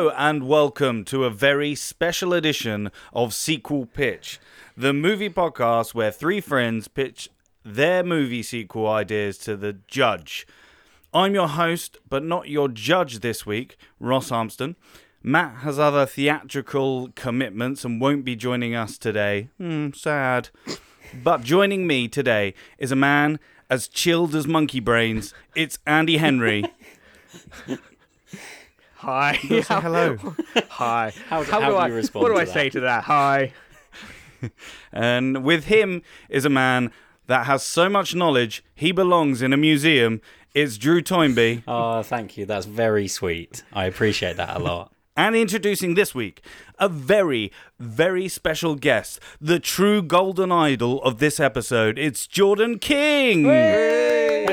Hello and welcome to a very special edition of Sequel Pitch, the movie podcast where three friends pitch their movie sequel ideas to the judge. I'm your host, but not your judge this week, Ross Armston. Matt has other theatrical commitments and won't be joining us today. Hmm, sad. But joining me today is a man as chilled as monkey brains. It's Andy Henry. Hi. Say hello. Hi. How, How how do do I you respond What do to I that? say to that? Hi. And with him is a man that has so much knowledge he belongs in a museum. It's Drew Toynbee. Oh, thank you. That's very sweet. I appreciate that a lot. And introducing this week, a very, very special guest, the true golden idol of this episode. It's Jordan King. Hey!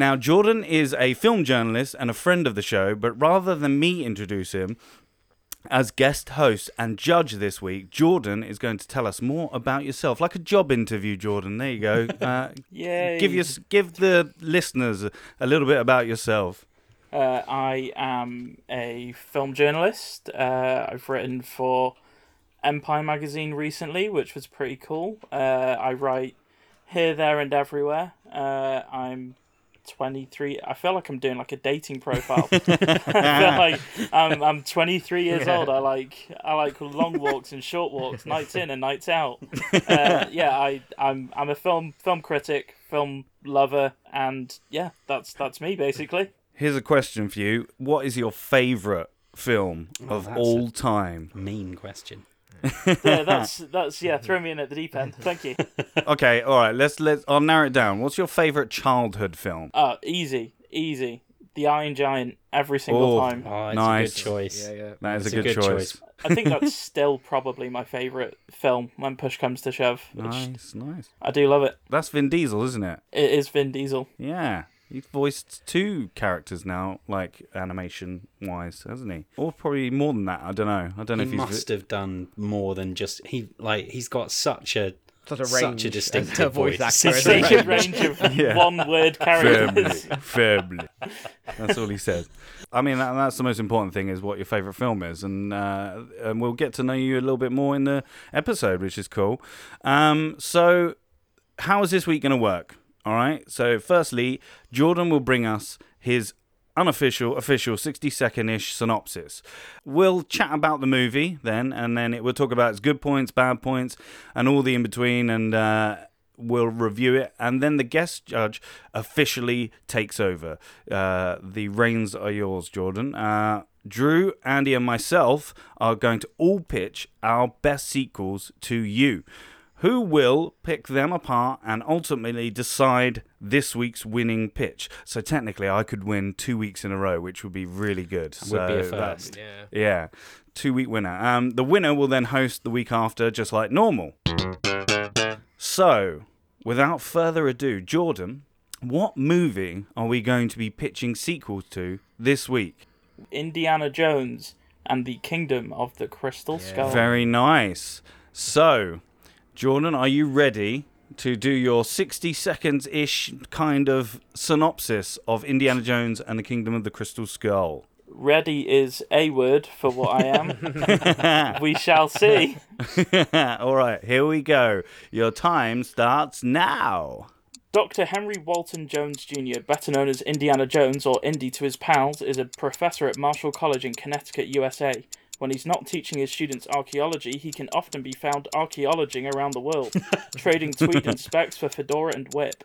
Now, Jordan is a film journalist and a friend of the show, but rather than me introduce him, as guest host and judge this week, Jordan is going to tell us more about yourself, like a job interview. Jordan, there you go. Uh, Yay. give your, give the listeners a, a little bit about yourself. Uh, I am a film journalist. Uh, I've written for Empire magazine recently, which was pretty cool. Uh, I write here, there, and everywhere. Uh, I'm 23. I feel like I'm doing like a dating profile. I feel like I'm, I'm 23 years old. I like I like long walks and short walks, nights in and nights out. Uh, yeah, I I'm I'm a film film critic, film lover, and yeah, that's that's me basically. Here's a question for you: What is your favourite film of that's all time? Mean question. Yeah, that's that's yeah. Throw me in at the deep end. Thank you. Okay, all right. Let's let's. I'll narrow it down. What's your favourite childhood film? Uh, easy, easy. The Iron Giant every single Oh. time. Oh, it's Nice. a good choice. Yeah, yeah. That is It's a good, choice. I think that's still probably my favorite film when push comes to shove. Which Nice, nice. I do love it. That's Vin Diesel, isn't it? It is Vin Diesel. Yeah. He's voiced two characters now, like animation wise, hasn't he? Or probably more than that. I don't know. I don't know He if he's. must have done more than just he like he's got such a Such a Such a range as distinctive voice voice. actor. Such isn't Such he? a range of Yeah. one word Family, characters. family. That's all he says. I mean, that, that's the most important thing is what your favourite film is, and uh, and we'll get to know you a little bit more in the episode, which is cool. Um, so, how is this week going to work? All right. So, firstly, Jordan will bring us his unofficial, official 60 second ish synopsis. We'll chat about the movie then, and then it, we'll talk about its good points, bad points, and all the in between, and uh, we'll review it. And then the guest judge officially takes over. Uh, the reins are yours, Jordan. Uh, Drew, Andy, and myself are going to all pitch our best sequels to you who will pick them apart and ultimately decide this week's winning pitch. So technically, I could win two weeks in a row, which would be really good. would be a So first. Yeah. yeah, two week winner. Um, the winner will then host the week after, just like normal. So, without further ado, Jordan, what movie are we going to be pitching sequels to this week? Indiana Jones and the Kingdom of the Crystal Skull. Very nice. So, Jordan, are you ready to do your 60 seconds ish kind of synopsis of Indiana Jones and the Kingdom of the Crystal Skull? Ready is a word for what I am. we shall see. All right, here we go. Your time starts now. Dr. Henry Walton Jones Jr., better known as Indiana Jones or Indy to his pals, is a professor at Marshall College in Connecticut, USA. When he's not teaching his students archaeology, he can often be found archaeologing around the world, trading tweed and specs for fedora and whip.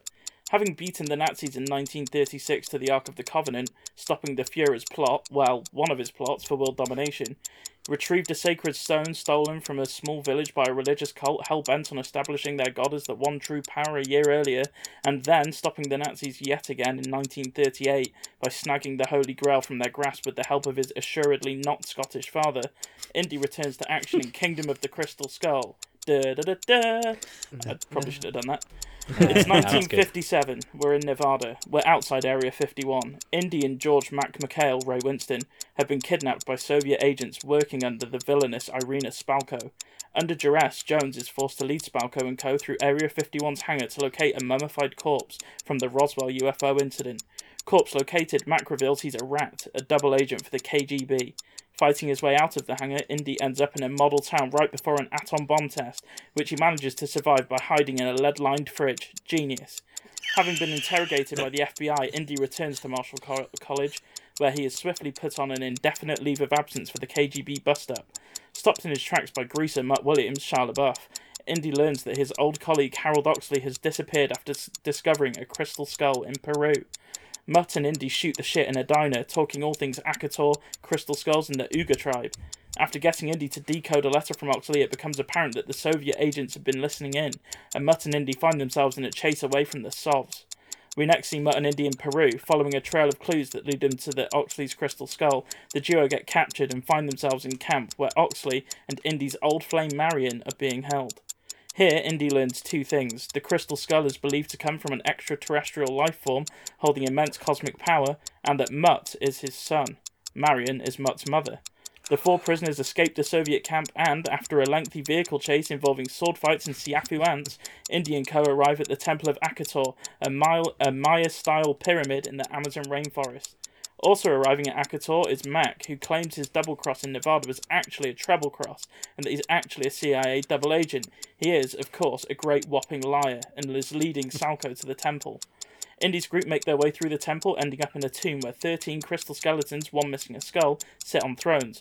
Having beaten the Nazis in 1936 to the Ark of the Covenant, stopping the Fuhrer's plot, well, one of his plots for world domination, retrieved a sacred stone stolen from a small village by a religious cult hell bent on establishing their god as the one true power a year earlier, and then stopping the Nazis yet again in 1938 by snagging the Holy Grail from their grasp with the help of his assuredly not Scottish father, Indy returns to action in Kingdom of the Crystal Skull. Da, da, da, da. I probably should have done that. It's That was good. 1957. We're in Nevada. We're outside Area 51. Indy and George Mac McHale, Ray Winstone, have been kidnapped by Soviet agents working under the villainous Irina Spalko. Under duress, Jones is forced to lead Spalko and co. through Area 51's hangar to locate a mummified corpse from the Roswell UFO incident. Corpse located, Mac reveals he's a rat, a double agent for the KGB. Fighting his way out of the hangar, Indy ends up in a model town right before an atom bomb test, which he manages to survive by hiding in a lead lined fridge. Genius. Having been interrogated by the FBI, Indy returns to Marshall Co- College, where he is swiftly put on an indefinite leave of absence for the KGB bust up. Stopped in his tracks by greaser Mutt Williams, Shia LaBeouf, Indy learns that his old colleague Harold Oxley has disappeared after s- discovering a crystal skull in Peru. Mutt and Indy shoot the shit in a diner, talking all things Akator, crystal skulls, and the Ugha tribe. After getting Indy to decode a letter from Oxley, it becomes apparent that the Soviet agents have been listening in, and Mutt and Indy find themselves in a chase away from the Sovs. We next see Mutt and Indy in Peru, following a trail of clues that lead them to the Oxley's crystal skull. The duo get captured and find themselves in camp where Oxley and Indy's old flame Marion are being held. Here, Indy learns two things. The crystal skull is believed to come from an extraterrestrial life form holding immense cosmic power, and that Mutt is his son. Marion is Mutt's mother. The four prisoners escape the Soviet camp, and, after a lengthy vehicle chase involving sword fights and Siafu ants, Indy and co arrive at the Temple of Akator, a, mile, a Maya style pyramid in the Amazon rainforest. Also arriving at Akator is Mac, who claims his double cross in Nevada was actually a treble cross, and that he's actually a CIA double agent. He is, of course, a great whopping liar, and is leading Spalko to the temple. Indy's group make their way through the temple, ending up in a tomb where 13 crystal skeletons, one missing a skull, sit on thrones.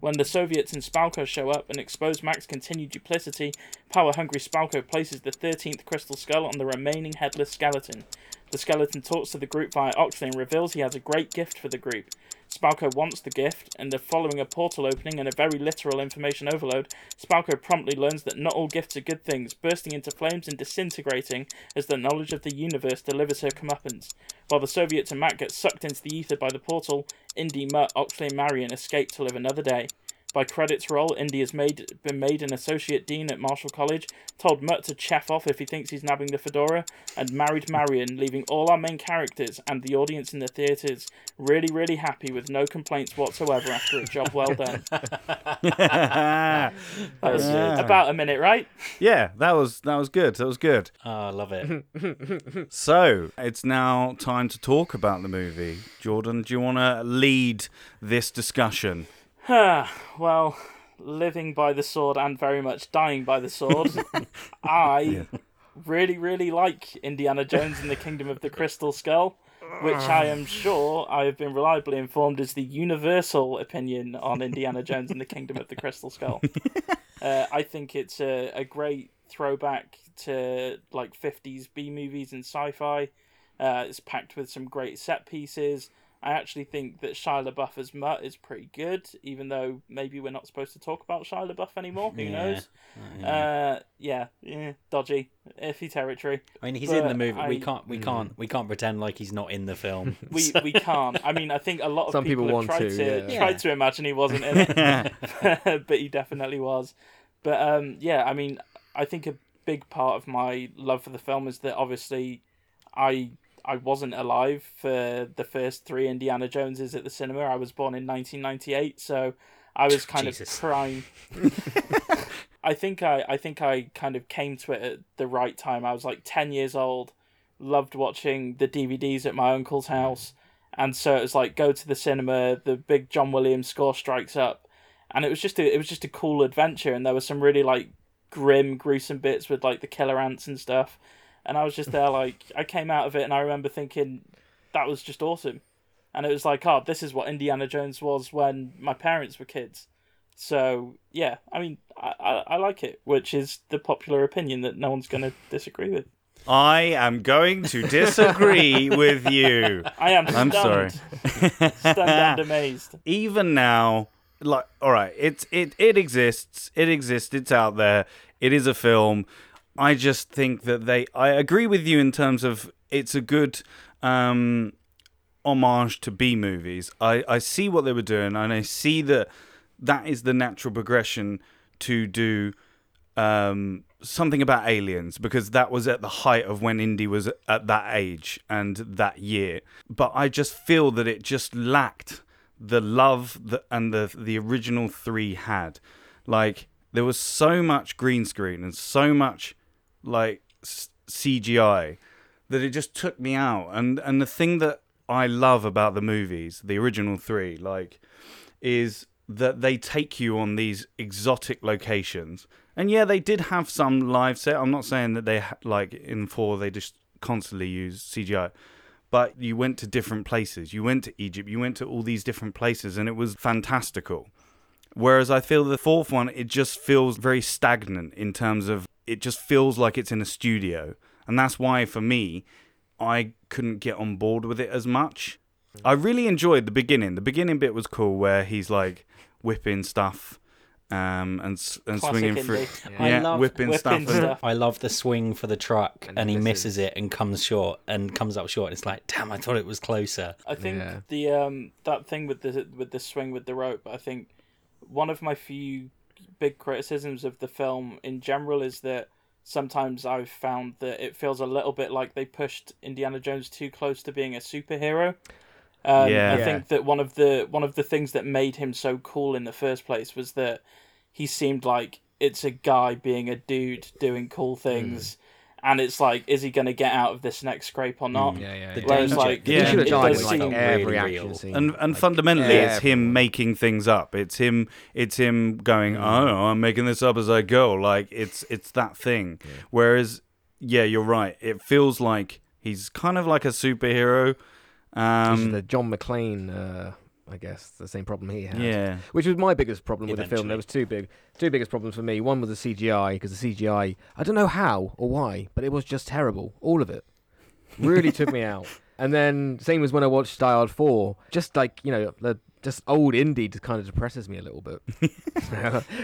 When the Soviets and Spalko show up and expose Mac's continued duplicity, power hungry Spalko places the 13th crystal skull on the remaining headless skeleton. The skeleton talks to the group via Oxley and reveals he has a great gift for the group. Spalko wants the gift, and the following a portal opening and a very literal information overload, Spalko promptly learns that not all gifts are good things, bursting into flames and disintegrating as the knowledge of the universe delivers her comeuppance. While the Soviets and Mac get sucked into the ether by the portal, Indy, Mutt, Oxley, and Marion escape to live another day. By credits roll, Indy has made been made an associate dean at Marshall College, told Mutt to chaff off if he thinks he's nabbing the fedora, and married Marion, leaving all our main characters and the audience in the theatres really, really happy with no complaints whatsoever after a job well done. That was Yeah. about a minute, right? yeah, that was that was good. That was good. Oh, I love it. So it's now time to talk about the movie. Jordan, do you want to lead this discussion? well, living by the sword and very much dying by the sword, I really, really like Indiana Jones and the Kingdom of the Crystal Skull, which I am sure I have been reliably informed is the universal opinion on Indiana Jones and the Kingdom of the Crystal Skull. Uh, I think it's a, a great throwback to like 50s B movies and sci fi. Uh, it's packed with some great set pieces. I actually think that Shia LaBeouf as Mutt is pretty good, even though maybe we're not supposed to talk about Shia LaBeouf anymore. Who Yeah. knows? Uh, yeah, yeah, dodgy, iffy territory. I mean, he's in the But movie. We can't. We can't. We can't pretend like he's not in the film. We we can't. I mean, I think a lot of Some people have want tried to, to, yeah. tried to imagine he wasn't in it, but he definitely was. But um, yeah, I mean, I think a big part of my love for the film is that obviously, I I wasn't alive for the first three Indiana Joneses at the cinema. I was born in 1998, so I was kind Jesus. of prime. I think I I think I kind of came to it at the right time. I was like 10 years old, loved watching the DVDs at my uncle's mm. house, and so it was like go to the cinema, the big John Williams score strikes up, and it was just a it was just a cool adventure, and there was some really like grim, gruesome bits with like the killer ants and stuff, and I was just there like I came out of it, and I remember thinking that was just awesome, and it was like oh this is what Indiana Jones was when my parents were kids. So yeah, I mean, I, I, I like it, which is the popular opinion that no one's going to disagree with. I am going to disagree with you. I am I'm sorry. stunned and amazed. Even now, like, all right, it's it it exists. It exists. It's out there. It is a film. I just think that they. I agree with you in terms of it's a good um, homage to B movies. I I see what they were doing, and I see that that is the natural progression to do um, something about aliens because that was at the height of when Indy was at that age and that year. But I just feel that it just lacked the love that and the the original three had. Like there was so much green screen and so much like CGI that it just took me out. And and the thing that I love about the movies, the original three, like, is that they take you on these exotic locations. And yeah, they did have some live set. I'm not saying that they like in four they just constantly use CGI, but you went to different places. You went to Egypt. You went to all these different places, and it was fantastical. Whereas I feel the fourth one, it just feels very stagnant in terms of it just feels like it's in a studio. And that's why, for me, I couldn't get on board with it as much. I really enjoyed the beginning. The beginning bit was cool where he's like whipping stuff um, and and Classic swinging through. Indy. Yeah, I love whipping, whipping stuff. and- I love the swing for the truck, and, And he he misses misses. it and comes short and comes up short. It's like, damn, I thought it was closer. I think Yeah. the um that thing with the with the swing with the rope. I think one of my few big criticisms of the film in general is that sometimes I've found that it feels a little bit like they pushed Indiana Jones too close to being a superhero. Um, Yeah. I think that one of the one of the things that made him so cool in the first place was that he seemed like it's a guy being a dude doing cool things, and it's like, is he going to get out of this next scrape or not? Yeah, yeah. The yeah. Whereas, danger, like, the Yeah. He He should it died does like seem every really action real. scene. and and Like, fundamentally it's him making things up it's him it's him going Mm. oh i'm making this up as i go like it's it's that thing whereas yeah you're right it feels like he's kind of like a superhero This um the John McClane, uh, I guess, the same problem he had. yeah Which was my biggest problem with the film. Eventually. There was two big, two biggest problems for me. One was the CGI because the CGI, I don't know how or why, but it was just terrible. All of it really took me out. And then same as when I watched Die Hard Four, just like you know the. Just old Indy just kind of depresses me a little bit. it's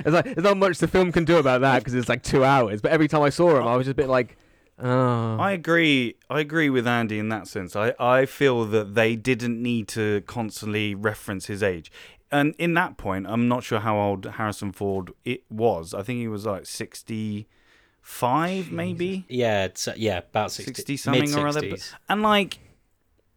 like there's not much the film can do about that because it's like two hours. But every time I saw him, I was just a bit like, oh, I agree. I agree with Andy in that sense. I, I feel that they didn't need to constantly reference his age. And in that point, I'm not sure how old Harrison Ford it was. I think he was like 65, maybe. Yeah, it's, uh, yeah, about 60, 60 something or other. But, and like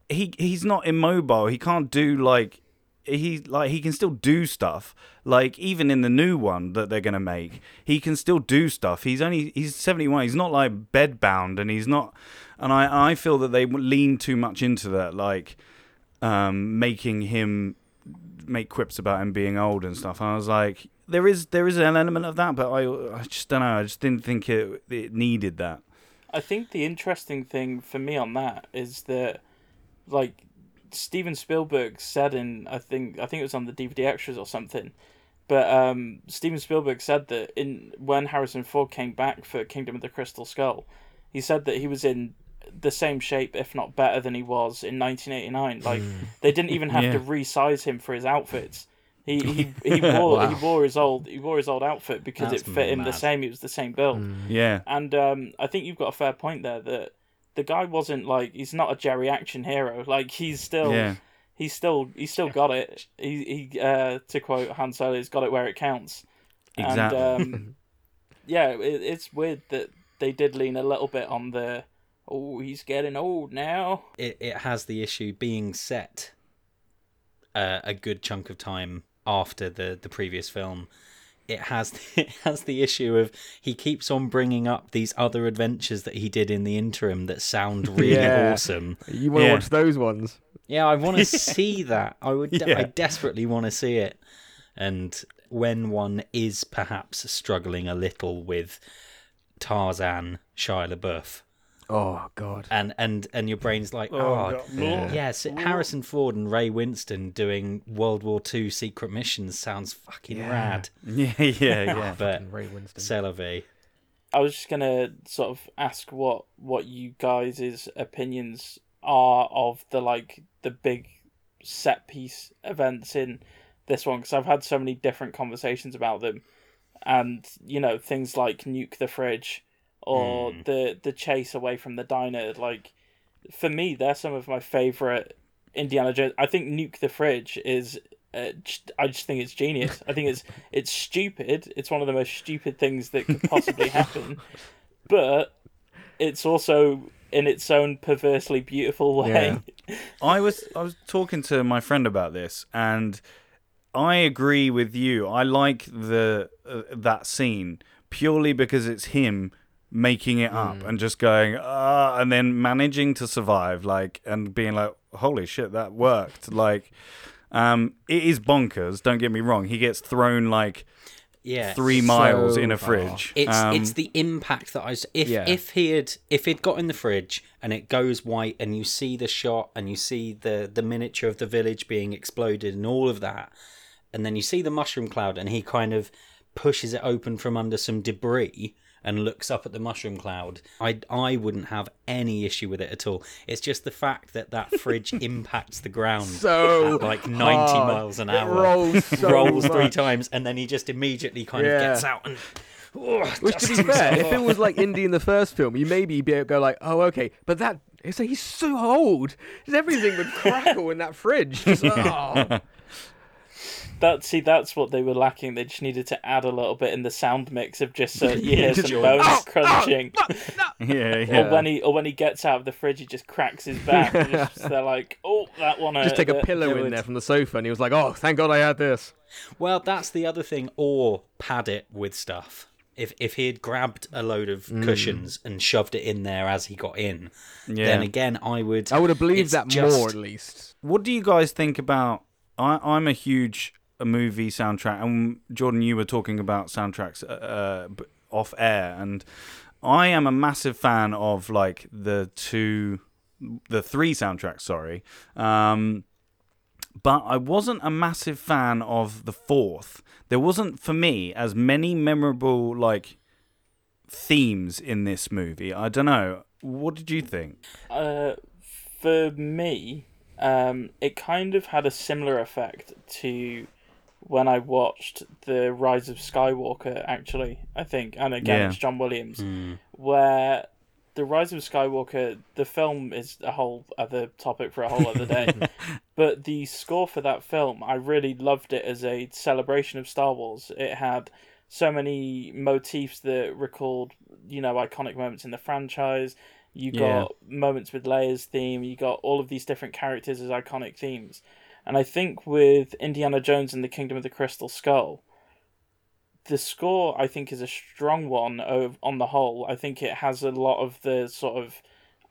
he he's not immobile. He can't do like he like he can still do stuff. Like even in the new one that they're gonna make, he can still do stuff. He's only he's 71. He's not like bedbound and he's not and I I feel that they lean too much into that like um making him make quips about him being old and stuff. And I was like there is there is an element of that, but I I just don't know. I just didn't think it it needed that. I think the interesting thing for me on that is that, like, Steven Spielberg said in I think I think it was on the DVD extras or something, but um, Steven Spielberg said that in when Harrison Ford came back for Kingdom of the Crystal Skull, he said that he was in the same shape, if not better, than he was in 1989. Like they didn't even have Yeah. to resize him for his outfits. He he, he wore Wow. he wore his old he wore his old outfit because That's it fit him the same. It was the same build. Yeah. And um, I think you've got a fair point there that the guy wasn't like he's not a Jerry action hero. Like he's still Yeah. he's still he's still got it. He he uh, to quote Han Solo, he's got it where it counts. Exactly. And um, yeah, it, it's weird that they did lean a little bit on the oh he's getting old now. it, it has the issue being set uh, a good chunk of time after the, the previous film. It has it has the issue of he keeps on bringing up these other adventures that he did in the interim that sound really Yeah. awesome. you want to Yeah. watch those ones? Yeah, I want to see that. I would. de- Yeah. I desperately want to see it. And when one is perhaps struggling a little with Tarzan, Shia LaBeouf, Oh God. and and and your brain's like, oh, oh Yeah. yes, Harrison Ford and Ray Winstone doing World War II secret missions sounds fucking Yeah. rad. Yeah, yeah, yeah. But Ray Winstone. c'est la vie. I was just gonna sort of ask what what you guys' opinions are of the like the big set piece events in this one because I've had so many different conversations about them, and you know things like nuke the fridge or Mm. the the chase away from the diner. Like for me, they're some of my favorite Indiana Jones. I think nuke the fridge is. Uh, I just think it's genius. I think it's it's stupid. It's one of the most stupid things that could possibly happen, but it's also in its own perversely beautiful way. Yeah. I was I was talking to my friend about this, and I agree with you. I like the uh, that scene purely because it's him making it up and just going ah and then managing to survive like and being like holy shit that worked. Like um it is bonkers don't get me wrong. He gets thrown like Yeah, three miles so in a fridge. It's Um, it's the impact that I was if Yeah. if he had if he'd got in the fridge and it goes white and you see the shot and you see the the miniature of the village being exploded and all of that and then you see the mushroom cloud and he kind of pushes it open from under some debris and looks up at the mushroom cloud I I wouldn't have any issue with it at all it's just the fact that that fridge impacts the ground So at like 90 hard. miles an It hour rolls so rolls three times and then he just immediately kind Yeah. of gets out and oh, Which, to be fair, if it was like Indy in the first film, you maybe be able to go like, "Oh, okay," but that it's like he's so old. Everything would crackle in that fridge. Just, oh. That see, that's what they were lacking. They just needed to add a little bit in the sound mix of just so you hear Just- some bones Oh, crunching, yeah yeah or when he or when he gets out of the fridge, he just cracks his back. and just- they're like, "Oh, that one." Just take a bit." pillow in there from the sofa, and he was like, "Oh, thank God I had this." Well, that's the other thing, or pad it with stuff. If if he had grabbed a load of Mm. cushions and shoved it in there as he got in, yeah then again I would. I would have believed that just- more at least. What do you guys think about? I, I'm a huge uh movie soundtrack, and Jordan, you were talking about soundtracks uh, uh, off air, and I am a massive fan of like the two, the three soundtracks. Sorry, um, but I wasn't a massive fan of the fourth. There wasn't for me as many memorable like themes in this movie. I don't know. What did you think? Uh, for me, um, it kind of had a similar effect to when I watched the Rise of Skywalker. Actually, I think, and again, Yeah. it's John Williams, Hmm. where the Rise of Skywalker, the film is a whole other topic for a whole other day. but the score for that film, I really loved it as a celebration of Star Wars. It had so many motifs that recalled, you know, iconic moments in the franchise. You Yeah. got moments with Leia's theme. You got all of these different characters as iconic themes. And I think with Indiana Jones and the Kingdom of the Crystal Skull, the score I think is a strong one on the whole. I think it has a lot of the sort of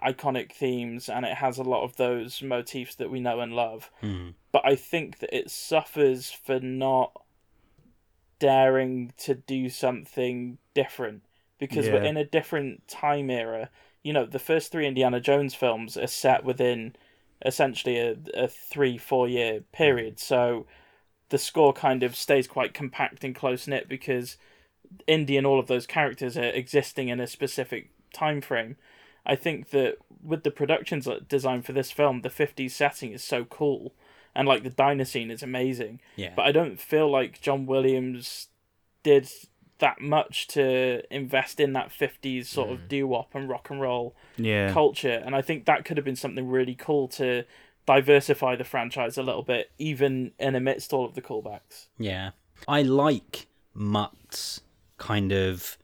iconic themes and it has a lot of those motifs that we know and love. Hmm. But I think that it suffers for not daring to do something different because we're in a different time era. You know, the first three Indiana Jones films are set within essentially a, a three, four year period. So the score kind of stays quite compact and close knit because Indy and all of those characters are existing in a specific time frame. I think that with the production design for this film, the 50s setting is so cool. And like the diner scene is amazing. Yeah. But I don't feel like John Williams did that much to invest in that 50s sort of mm. doo wop and rock and roll Yeah, culture. And I think that could have been something really cool to diversify the franchise a little bit, even in amidst all of the callbacks. Yeah. I like Mutt's kind of.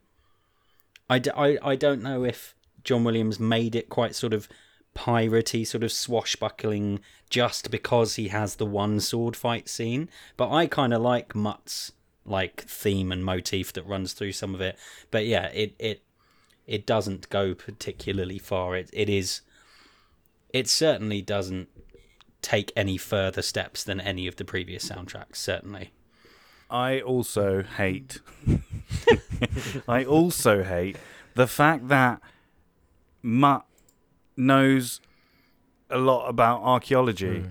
I, d- I, I don't know if John Williams made it quite sort of piratey, sort of swashbuckling just because he has the one sword fight scene. But I kind of like Mutt's like theme and motif that runs through some of it. But yeah, it it it doesn't go particularly far. It it is. It certainly doesn't take any further steps than any of the previous soundtracks. Certainly. I also hate. I also hate the fact that Mutt knows a lot about archaeology.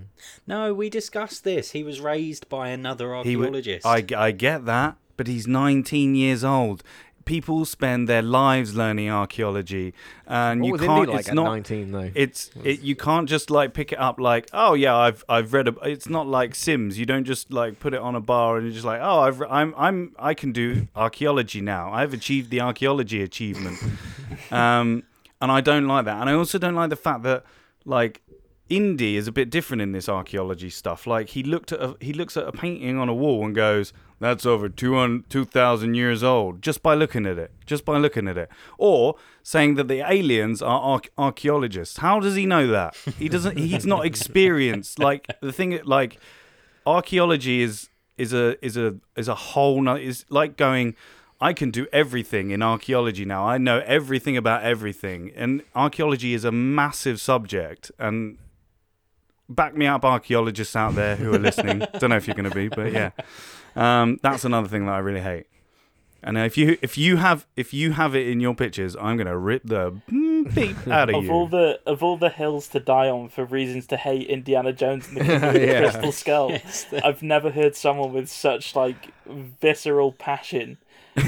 No, we discussed this. He was raised by another archaeologist. I, I get that, but he's 19 years old. People spend their lives learning archaeology, and What you can't. Like it's at not. 19 though? It's it. You can't just like pick it up like, oh yeah, I've I've read. A, it's not like Sims. You don't just like put it on a bar and you're just like, oh, I've I'm I'm I can do archaeology now. I've achieved the archaeology achievement. um, and I don't like that. And I also don't like the fact that like Indy is a bit different in this archaeology stuff. Like he looked at a, he looks at a painting on a wall and goes, "That's over 200 2,000 years old." Just by looking at it, just by looking at it, or saying that the aliens are arch- archaeologists. How does he know that? He doesn't. He's not experienced. Like the thing, like archaeology is is a is a is a whole is like going I can do everything in archaeology now. I know everything about everything. And archaeology is a massive subject and back me up archaeologists out there who are listening. Don't know if you're going to be, but yeah. Um, that's another thing that I really hate. And if you if you have if you have it in your pictures, I'm gonna rip the beep out of Of you. all the of all the hills to die on for reasons to hate Indiana Jones and the the Yeah. Crystal Skull, Yes, the- I've never heard someone with such like visceral passion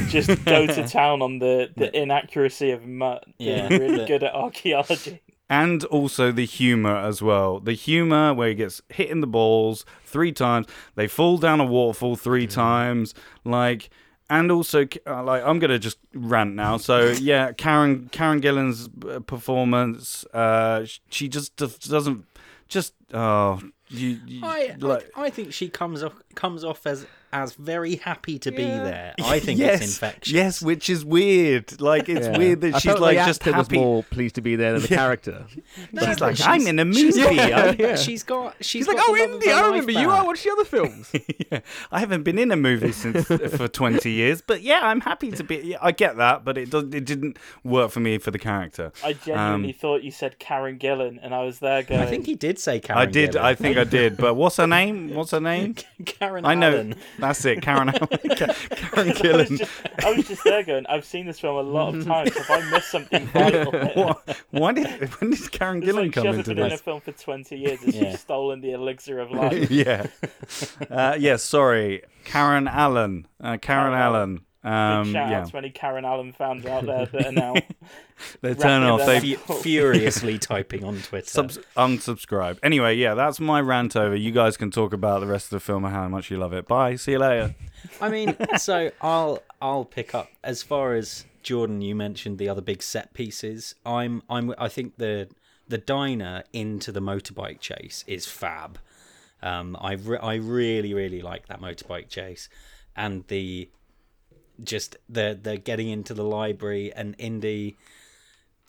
just go to town on the, the inaccuracy of Mutt being Yeah. really The- good at archaeology. And also the humor as well. The humor where he gets hit in the balls three times, they fall down a waterfall three times, like, and also uh, like I'm gonna just rant now. So yeah, Karen Karen Gillan's uh, performance, uh, she just does- doesn't just oh you, you I, like. I I think she comes off comes off as as very happy to be there. I think yes, it's infectious. Yes, which is weird. Like it's Yeah. weird that I she's felt like the just actor happy. was more pleased to be there than the character. No, she's but like, I'm in a she's movie. I- Yeah. She's got. She's, He's like, got oh, the Indy, I life remember you. back." I watched the other films. yeah, I haven't been in a movie since for 20 years, but yeah, I'm happy to be. Yeah, I get that, but it does. It didn't work for me for the character. I genuinely Um, thought you said Karen Gillan, and I was there going. I think he did say Karen. I did. Gillan. I think I did. But what's her name? What's her name? Karen. I know. Allen. That's it. Karen. Karen I was, Gillan. just, I was just there going. I've seen this film a lot of times. Have I missed something vital? What, why did when did Karen It's Gillan like she come hasn't into been in a film for 20 years and Yeah. she's stolen the elixir of life. yeah. Uh, yeah. Sorry, Karen Allen. Uh, Karen Karen Allen. Um, Big shout yeah. out to any Karen Allen fans out there that are now They turn wrapping off. They lap- Fu- furiously typing on Twitter. Subs- unsubscribe. Anyway, yeah, that's my rant over. You guys can talk about the rest of the film and how much you love it. Bye. See you later. I mean, so I'll I'll pick up as far as Jordan. You mentioned the other big set pieces. I'm I'm I think the the diner into the motorbike chase is fab. Um, I re- I really really like that motorbike chase, and the just the the getting into the library and Indy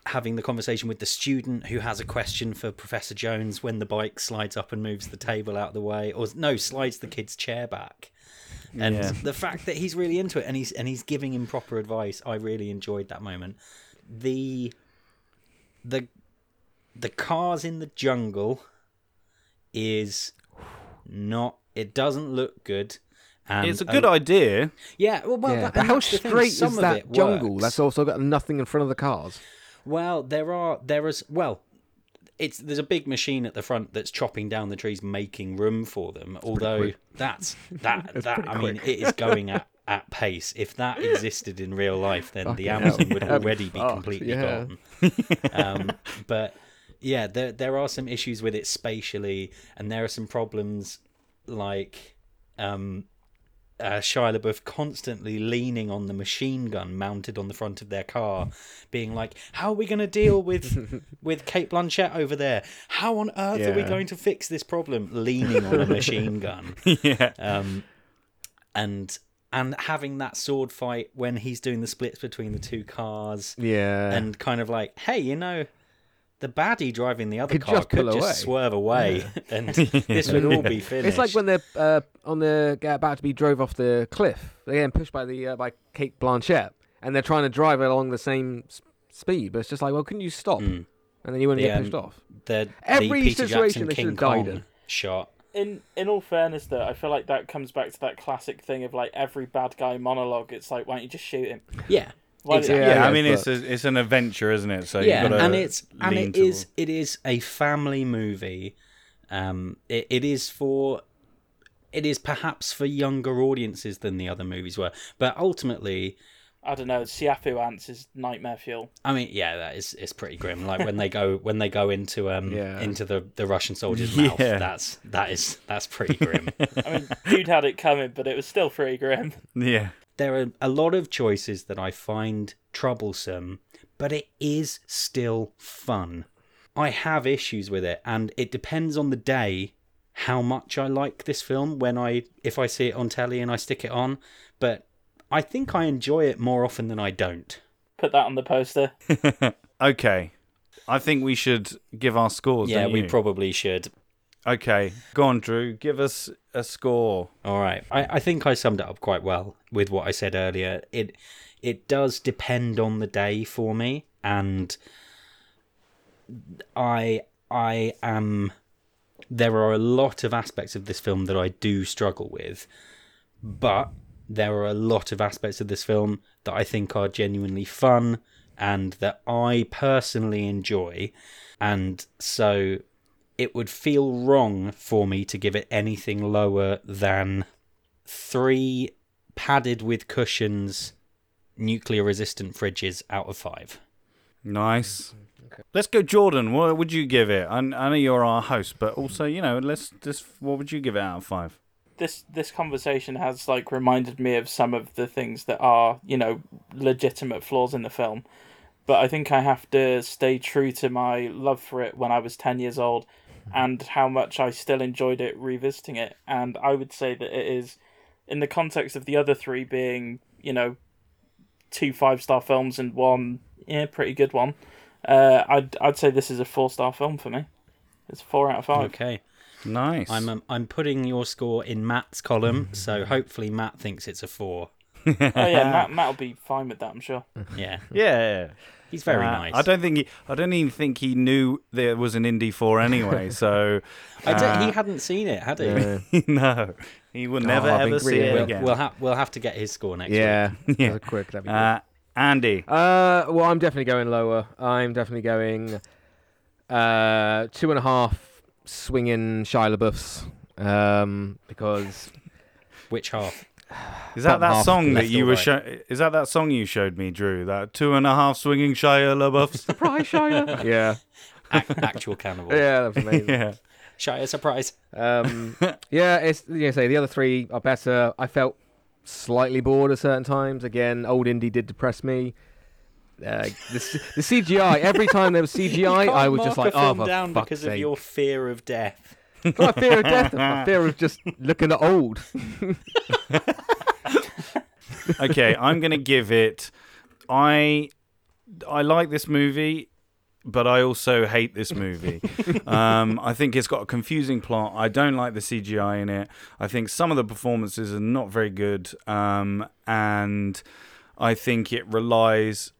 having the conversation with the student who has a question for Professor Jones when the bike slides up and moves the table out of the way, or no, slides the kid's chair back. And Yeah. the fact that he's really into it and he's and he's giving him proper advice, I really enjoyed that moment. The the the cars in the jungle is not it doesn't look good. And It's a good idea. yeah, well, well yeah, that, how that's the thing, straight is that jungle? works. That's also got nothing in front of the cars. Well, there are there is well, it's there's a big machine at the front that's chopping down the trees, making room for them. Although quick. that's that that I mean, it is going at at pace. If that existed in real life, then the Amazon hell. would That'd already be fucked, completely yeah. gone. Um, but yeah, there there are some issues with it spatially, and there are some problems like um, uh, Shia LaBeouf constantly leaning on the machine gun mounted on the front of their car, being like, "How are we going to deal with with Cate Blanchett over there? How on earth are we going to fix this problem?" Leaning on a machine gun, yeah. um, and and having that sword fight when he's doing the splits between the two cars, Yeah. and kind of like, "Hey, you know." The baddie driving the other Could car just could just away. swerve away, and this would all be finished. It's like when they're uh, on the get about to be drove off the cliff. They're getting pushed by the uh, by Cate Blanchett, and they're trying to drive it along the same speed. But it's just like, well, couldn't you stop? Mm. And then you wouldn't The, get um, pushed off. the Every the Peter situation Jackson they King should've died in. shot. in in all fairness though, I feel like that comes back to that classic thing of like every bad guy monologue. It's like, why don't you just shoot him? Yeah, Why exactly. Yeah, Yeah, I mean, but- it's a, it's an adventure, isn't it? So yeah, you've and it's and lean it is toward- it is a family movie. Um, it, it is for it is perhaps for younger audiences than the other movies were, but ultimately, I don't know. Siafu ants is nightmare fuel. I mean, yeah, that is it's pretty grim. Like when they go when they go into um Yeah. into the the Russian soldier's mouth. Yeah. That's that is that's pretty grim. I mean, dude had it coming, but it was still pretty grim. yeah. There are a lot of choices that I find troublesome, but it is still fun. I have issues with it, and it depends on the day how much I like this film when I if I see it on telly and I stick it on. But I think I enjoy it more often than I don't. Put that on the poster. Okay. I think we should give our scores. yeah, don't we you? probably should. Okay, go on, Drew. Give us a score. All right. I, I think I summed it up quite well with what I said earlier. It it does depend on the day for me and I I am there are a lot of aspects of this film that I do struggle with, but there are a lot of aspects of this film that I think are genuinely fun and that I personally enjoy. And so it would feel wrong for me to give it anything lower than three padded with cushions nuclear resistant fridges out of five. Nice. Let's go, Jordan. What would you give it? I, I know you're our host, but also, you know, let's just. What would you give it out of five? This this conversation has like reminded me of some of the things that are you know legitimate flaws in the film, but I think I have to stay true to my love for it when I was ten years old, and how much I still enjoyed it revisiting it. And I would say that it is, in the context of the other three being you know, two five star films and one yeah pretty good one. Uh, I'd I'd say this is a four star film for me. It's four out of five. Okay. Nice. I'm um, I'm putting your score in Matt's column, so hopefully Matt thinks it's a four. Oh yeah, Matt Matt'll be fine with that, I'm sure. Yeah. yeah. He's very Uh, nice. I don't think he. I don't even think he knew there was an Indy four anyway. So I don't- uh, he hadn't seen it, had he? Yeah. no, he will never I've ever see it We'll, again. we'll, ha- we'll have to get his score next week. yeah. Yeah. That's quick. That'd be good. uh, Andy. Uh, well, I'm definitely going lower. I'm definitely going uh, two and a half swinging Shia LaBeoufs um, because Which half? Is that Top that song that you were? right? Show- is that that song you showed me, Drew? That two and a half swinging Shia LaBeoufs. surprise Shia. yeah, Ac- actual cannibal. yeah, that was amazing. yeah. Shy surprise. Um, yeah, it's you know, say the other three are better. I felt slightly bored at certain times. Again, old Indy did depress me. Uh, the, the CGI every time there was CGI, I was just like, a oh, film for down fuck's because sake. of your fear of death. my fear of death, my fear of just looking at old. okay, I'm gonna give it. I I like this movie, but I also hate this movie. um, I think it's got a confusing plot. I don't like the CGI in it. I think some of the performances are not very good, um, and I think it relies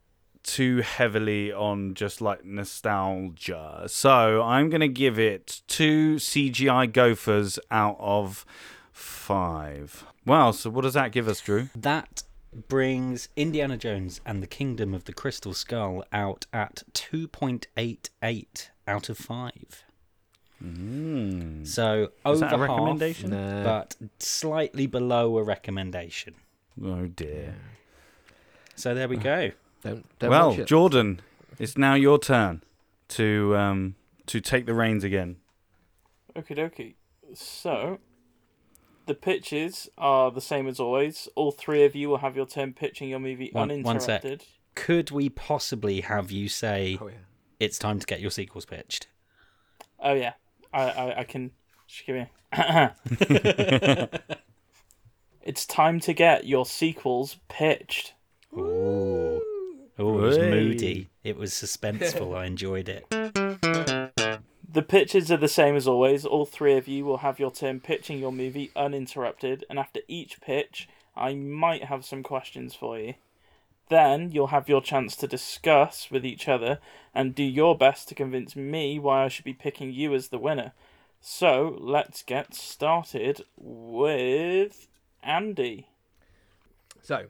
too heavily on just like nostalgia. So I'm gonna give it two CGI gophers out of five. Wow. So what does that give us, Drew? That brings Indiana Jones and the Kingdom of the Crystal Skull out at 2.88 out of 5. Mm. So Is over that a half, recommendation? But slightly below a recommendation. Oh dear. So there we go. Don't, don't well, watch it. Jordan, it's now your turn to um to take the reins again. Okie dokie. So, the pitches are the same as always. All three of you will have your turn pitching your movie One- one sec. Could we possibly have you say Oh, yeah. it's time to get your sequels pitched? Oh yeah, I I, I can. Just give me. it's time to get your sequels pitched. Ooh. Oh, it was Hey. moody. It was suspenseful. I enjoyed it. The pitches are the same as always. All three of you will have your turn pitching your movie uninterrupted, and after each pitch, I might have some questions for you. Then you'll have your chance to discuss with each other and do your best to convince me why I should be picking you as the winner. So let's get started with Andy. So,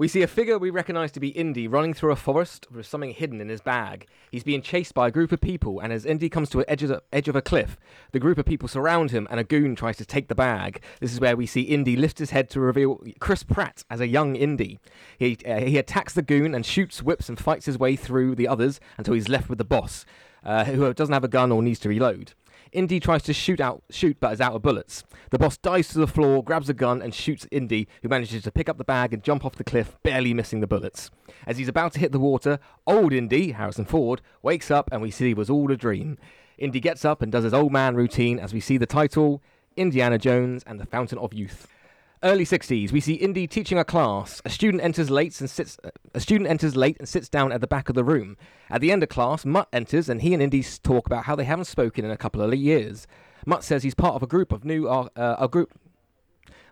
we see a figure we recognise to be Indy running through a forest with something hidden in his bag. He's being chased by a group of people, and as Indy comes to the edge of, the, edge of a cliff, the group of people surround him, and a goon tries to take the bag. This is where we see Indy lift his head to reveal Chris Pratt as a young Indy. He, uh, he attacks the goon and shoots, whips, and fights his way through the others until he's left with the boss, uh, who doesn't have a gun or needs to reload. Indy tries to shoot out, shoot, but is out of bullets. The boss dives to the floor, grabs a gun, and shoots Indy, who manages to pick up the bag and jump off the cliff, barely missing the bullets. As he's about to hit the water, old Indy, Harrison Ford, wakes up, and we see it was all a dream. Indy gets up and does his old man routine as we see the title Indiana Jones and the Fountain of Youth. Early 60s, we see Indy teaching a class. A student enters late and sits. A student enters late and sits down at the back of the room. At the end of class, Mutt enters and he and Indy talk about how they haven't spoken in a couple of years. Mutt says he's part of a group of new uh, a group.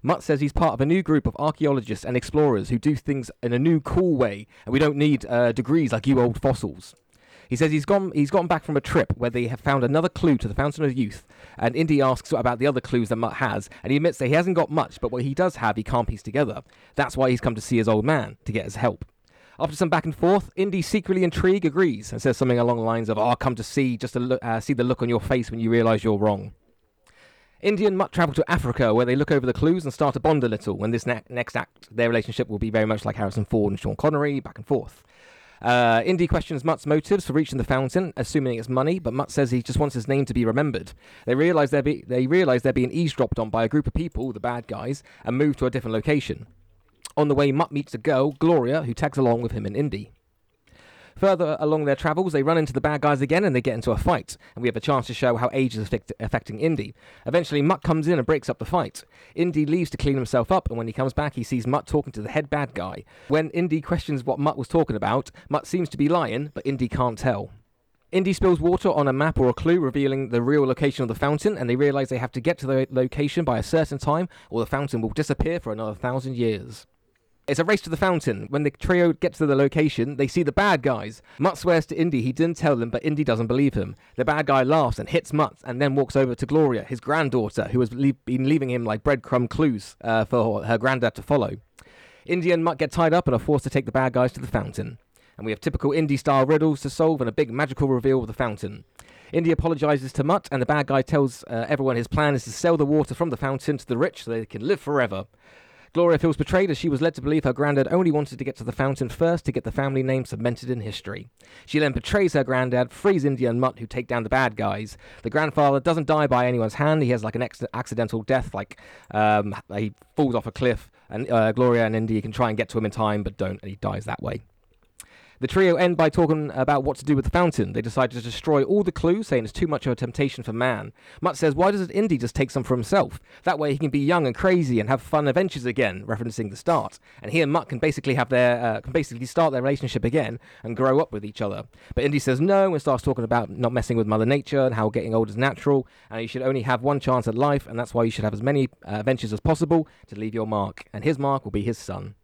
Mutt says he's part of a new group of archaeologists and explorers who do things in a new, cool way, and we don't need uh, degrees like you old fossils. He says he's gone he's gotten back from a trip where they have found another clue to the Fountain of Youth, and Indy asks about the other clues that Mutt has, and he admits that he hasn't got much, but what he does have he can't piece together. That's why he's come to see his old man to get his help. After some back and forth, Indy, secretly intrigued, agrees and says something along the lines of, "Oh, come to see just to look, uh, see the look on your face when you realise you're wrong." Indy and Mutt travel to Africa, where they look over the clues and start to bond a little. When this ne- next act, their relationship will be very much like Harrison Ford and Sean Connery, back and forth. Uh, Indy questions Mutt's motives for reaching the fountain, assuming it's money, but Mutt says he just wants his name to be remembered. They realize they're be- they realize they're being eavesdropped on by a group of people, the bad guys, and move to a different location. On the way, Mutt meets a girl, Gloria, who tags along with him and Indy. Further along their travels, they run into the bad guys again and they get into a fight, and we have a chance to show how age is affect- affecting Indy. Eventually, Mutt comes in and breaks up the fight. Indy leaves to clean himself up, and when he comes back, he sees Mutt talking to the head bad guy. When Indy questions what Mutt was talking about, Mutt seems to be lying, but Indy can't tell. Indy spills water on a map or a clue revealing the real location of the fountain, and they realize they have to get to the location by a certain time, or the fountain will disappear for another thousand years. It's a race to the fountain. When the trio get to the location, they see the bad guys. Mutt swears to Indy he didn't tell them, but Indy doesn't believe him. The bad guy laughs and hits Mutt, and then walks over to Gloria, his granddaughter, who has le- been leaving him like breadcrumb clues uh, for her granddad to follow. Indy and Mutt get tied up and are forced to take the bad guys to the fountain. And we have typical Indy style riddles to solve and a big magical reveal of the fountain. Indy apologizes to Mutt, and the bad guy tells uh, everyone his plan is to sell the water from the fountain to the rich so they can live forever. Gloria feels betrayed as she was led to believe her granddad only wanted to get to the fountain first to get the family name cemented in history. She then betrays her granddad, frees Indy and Mutt, who take down the bad guys. The grandfather doesn't die by anyone's hand. He has like an ex- accidental death, like um, he falls off a cliff, and uh, Gloria and Indy can try and get to him in time, but don't, and he dies that way. The trio end by talking about what to do with the fountain. They decide to destroy all the clues, saying it's too much of a temptation for man. Mutt says, Why doesn't Indy just take some for himself? That way he can be young and crazy and have fun adventures again, referencing the start. And he and Mutt can basically have their uh, can basically start their relationship again and grow up with each other. But Indy says no and starts talking about not messing with Mother Nature and how getting old is natural, and you should only have one chance at life, and that's why you should have as many uh, adventures as possible to leave your mark. And his mark will be his son.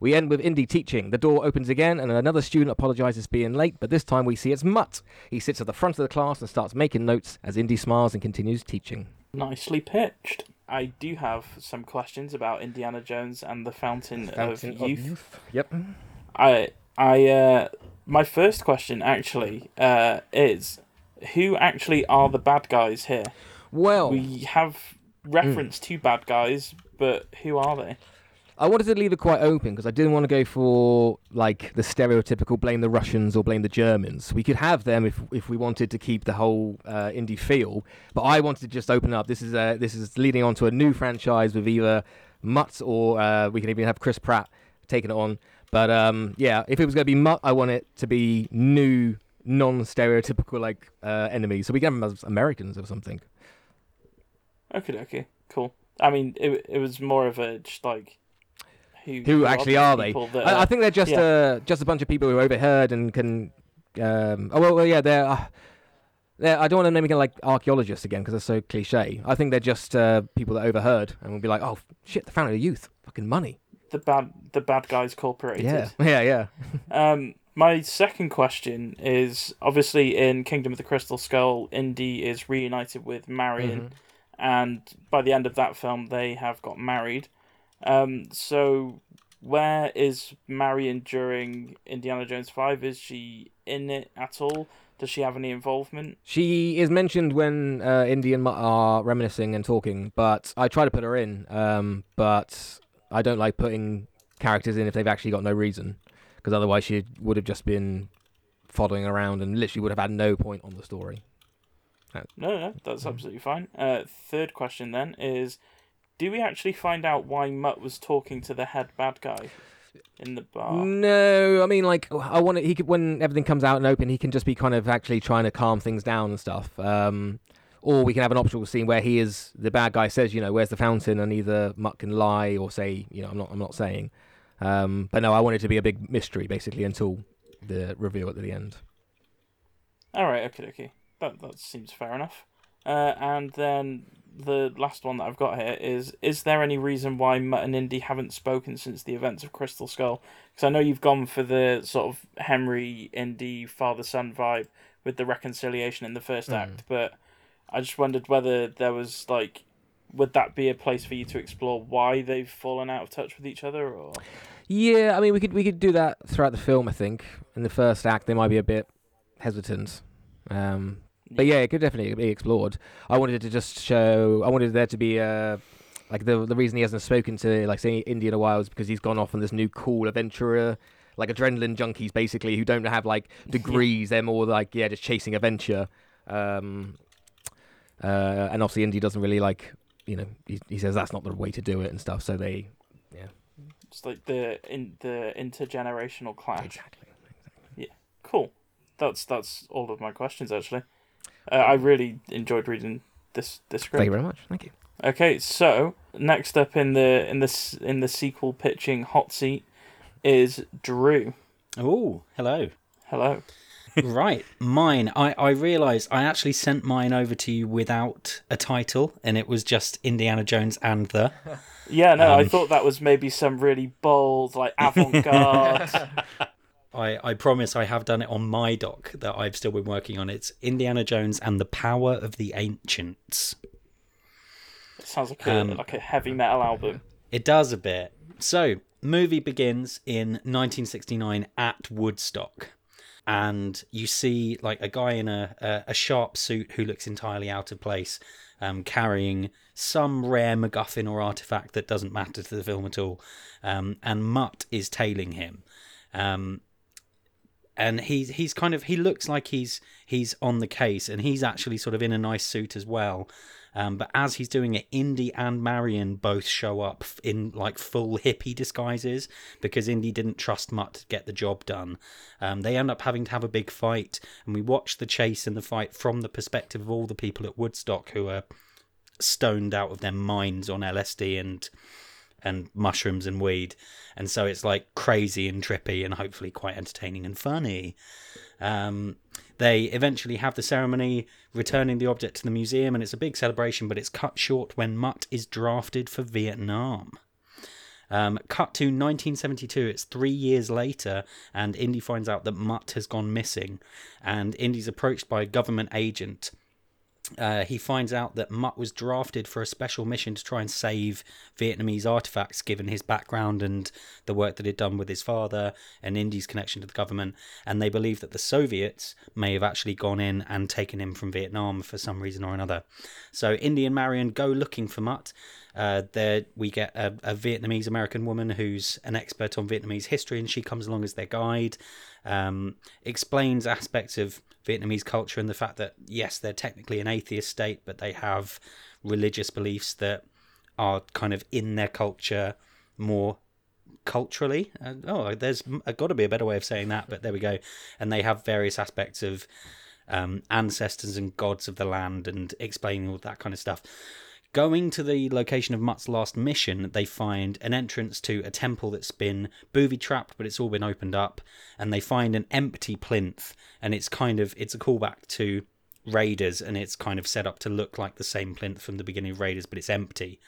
We end with Indy teaching. The door opens again, and another student apologizes for being late, but this time we see it's Mutt. He sits at the front of the class and starts making notes as Indy smiles and continues teaching. Nicely pitched. I do have some questions about Indiana Jones and the Fountain, of Youth. youth. Yep. I, I, uh, my first question actually uh, is, who actually are the bad guys here? Well, We have reference to bad guys, but who are they? I wanted to leave it quite open because I didn't want to go for like the stereotypical blame the Russians or blame the Germans. We could have them if if we wanted to keep the whole uh, Indy feel, but I wanted to just open up. This is uh, this is leading on to a new franchise with either Mutt or uh, we can even have Chris Pratt taking it on. But um, yeah, if it was going to be Mutt, I want it to be new, non-stereotypical like uh, enemies, so we can have them as Americans or something. Okay, okay, cool. I mean, it it was more of a just like who Who actually are they? that I, I think they're just yeah. uh, just a bunch of people who overheard and can. Um, oh well, well, yeah, they're. Uh, they're I don't want to name them like archaeologists again because they're so cliche. I think they're just uh, people that overheard and will be like, "Oh shit, the Fountain of Youth, fucking money." the bad the bad guys corporated. Yeah, yeah, yeah. Um, my second question is obviously in Kingdom of the Crystal Skull, Indy is reunited with Marion, Mhm. and by the end of that film, they have got married. Um, so where is Marion during Indiana Jones Five? Is she in it at all? Does she have any involvement? She is mentioned when uh, Indy and Mutt are reminiscing and talking, but I try to put her in. Um, but I don't like putting characters in if they've actually got no reason, because otherwise she would have just been following around and literally would have had no point on the story. No, no, that's Mhm. absolutely fine. Uh, third question then is, do we actually find out why Mutt was talking to the head bad guy in the bar? No, I mean like I want He could when everything comes out and open, he can just be kind of actually trying to calm things down and stuff. Um, or we can have an optional scene where he is the bad guy says, you know, where's the fountain, and either Mutt can lie or say, you know, I'm not, I'm not saying. Um, but no, I want it to be a big mystery basically until the reveal at the end. All right, okay, okay. That that seems fair enough. Uh, and then the last one that I've got here is: Is there any reason why Mutt and Indy haven't spoken since the events of Crystal Skull? Because I know you've gone for the sort of Henry Indy father son vibe with the reconciliation in the first act, but I just wondered whether there was like, would that be a place for you to explore why they've fallen out of touch with each other, or Yeah, I mean, we could we could do that throughout the film. I think in the first act they might be a bit hesitant, um, but yeah, it could definitely be explored. I wanted to just show. I wanted there to be uh, like the the reason he hasn't spoken to like say Indy in a while is because he's gone off on this new cool adventurer. Like adrenaline junkies, basically, who don't have like degrees. They're more like yeah, just chasing adventure. Um, uh, and obviously, Indy doesn't really like you know he, he says that's not the way to do it and stuff. So they yeah, it's like the in the intergenerational clash? exactly. Yeah. Cool. That's that's all of my questions actually. Uh, I really enjoyed reading this this script. Thank you very much. Thank you. Okay, so next up in the in this in the sequel pitching hot seat is Drew. Oh, hello. Hello. right, mine. I, I realised I actually sent mine over to you without a title, and it was just Indiana Jones and the. Yeah, no, I Um, thought that was maybe some really bold, like avant-garde. I, I promise I have done it on my doc that I've still been working on. It's Indiana Jones and the Power of the Ancients. It Sounds like a Um, like a heavy metal album. It does a bit. So, movie begins in 1969 at Woodstock. And you see like a guy in a, a, a sharp suit who looks entirely out of place, um, carrying some rare MacGuffin or artifact that doesn't matter to the film at all. Um, and Mutt is tailing him. Um, and he's he's kind of he looks like he's he's on the case and he's actually sort of in a nice suit as well. Um, but as he's doing it indy and marion both show up in like full hippie disguises because indy didn't trust mutt to get the job done. Um, they end up having to have a big fight and we watch the chase and the fight from the perspective of all the people at woodstock who are stoned out of their minds on lsd and and mushrooms and weed. And so it's like crazy and trippy and hopefully quite entertaining and funny. Um, they eventually have the ceremony returning the object to the museum, and it's a big celebration, but it's cut short when Mutt is drafted for Vietnam. Um, cut to 1972, it's three years later, and Indy finds out that Mutt has gone missing, and Indy's approached by a government agent uh, he finds out that Mutt was drafted for a special mission to try and save Vietnamese artifacts, given his background and the work that he'd done with his father and Indy's connection to the government. And they believe that the Soviets may have actually gone in and taken him from Vietnam for some reason or another. So Indy and Marion go looking for Mutt. Uh, there we get a, a Vietnamese American woman who's an expert on Vietnamese history, and she comes along as their guide. Um, explains aspects of Vietnamese culture and the fact that yes, they're technically an atheist state, but they have religious beliefs that are kind of in their culture more culturally. Oh, there's got to be a better way of saying that, but there we go. And they have various aspects of um, ancestors and gods of the land and explaining all that kind of stuff. Going to the location of Mutt's last mission, they find an entrance to a temple that's been booby trapped, but it's all been opened up, and they find an empty plinth, and it's kind of it's a callback to Raiders, and it's kind of set up to look like the same plinth from the beginning of Raiders, but it's empty.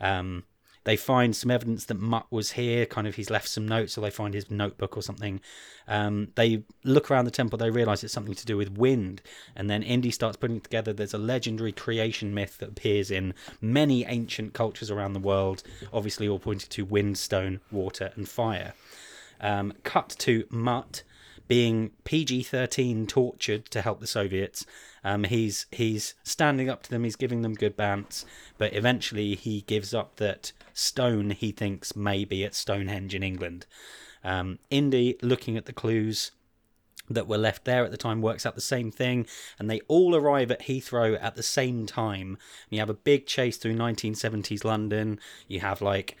Um, they find some evidence that Mutt was here, kind of he's left some notes, or they find his notebook or something. Um, they look around the temple, they realize it's something to do with wind, and then Indy starts putting together. There's a legendary creation myth that appears in many ancient cultures around the world, obviously all pointing to wind, stone, water, and fire. Um, cut to Mutt being PG-13 tortured to help the Soviets. Um, he's he's standing up to them. He's giving them good bants, but eventually he gives up that stone he thinks may be at Stonehenge in England. Um, Indy, looking at the clues that were left there at the time, works out the same thing, and they all arrive at Heathrow at the same time. You have a big chase through 1970s London. You have like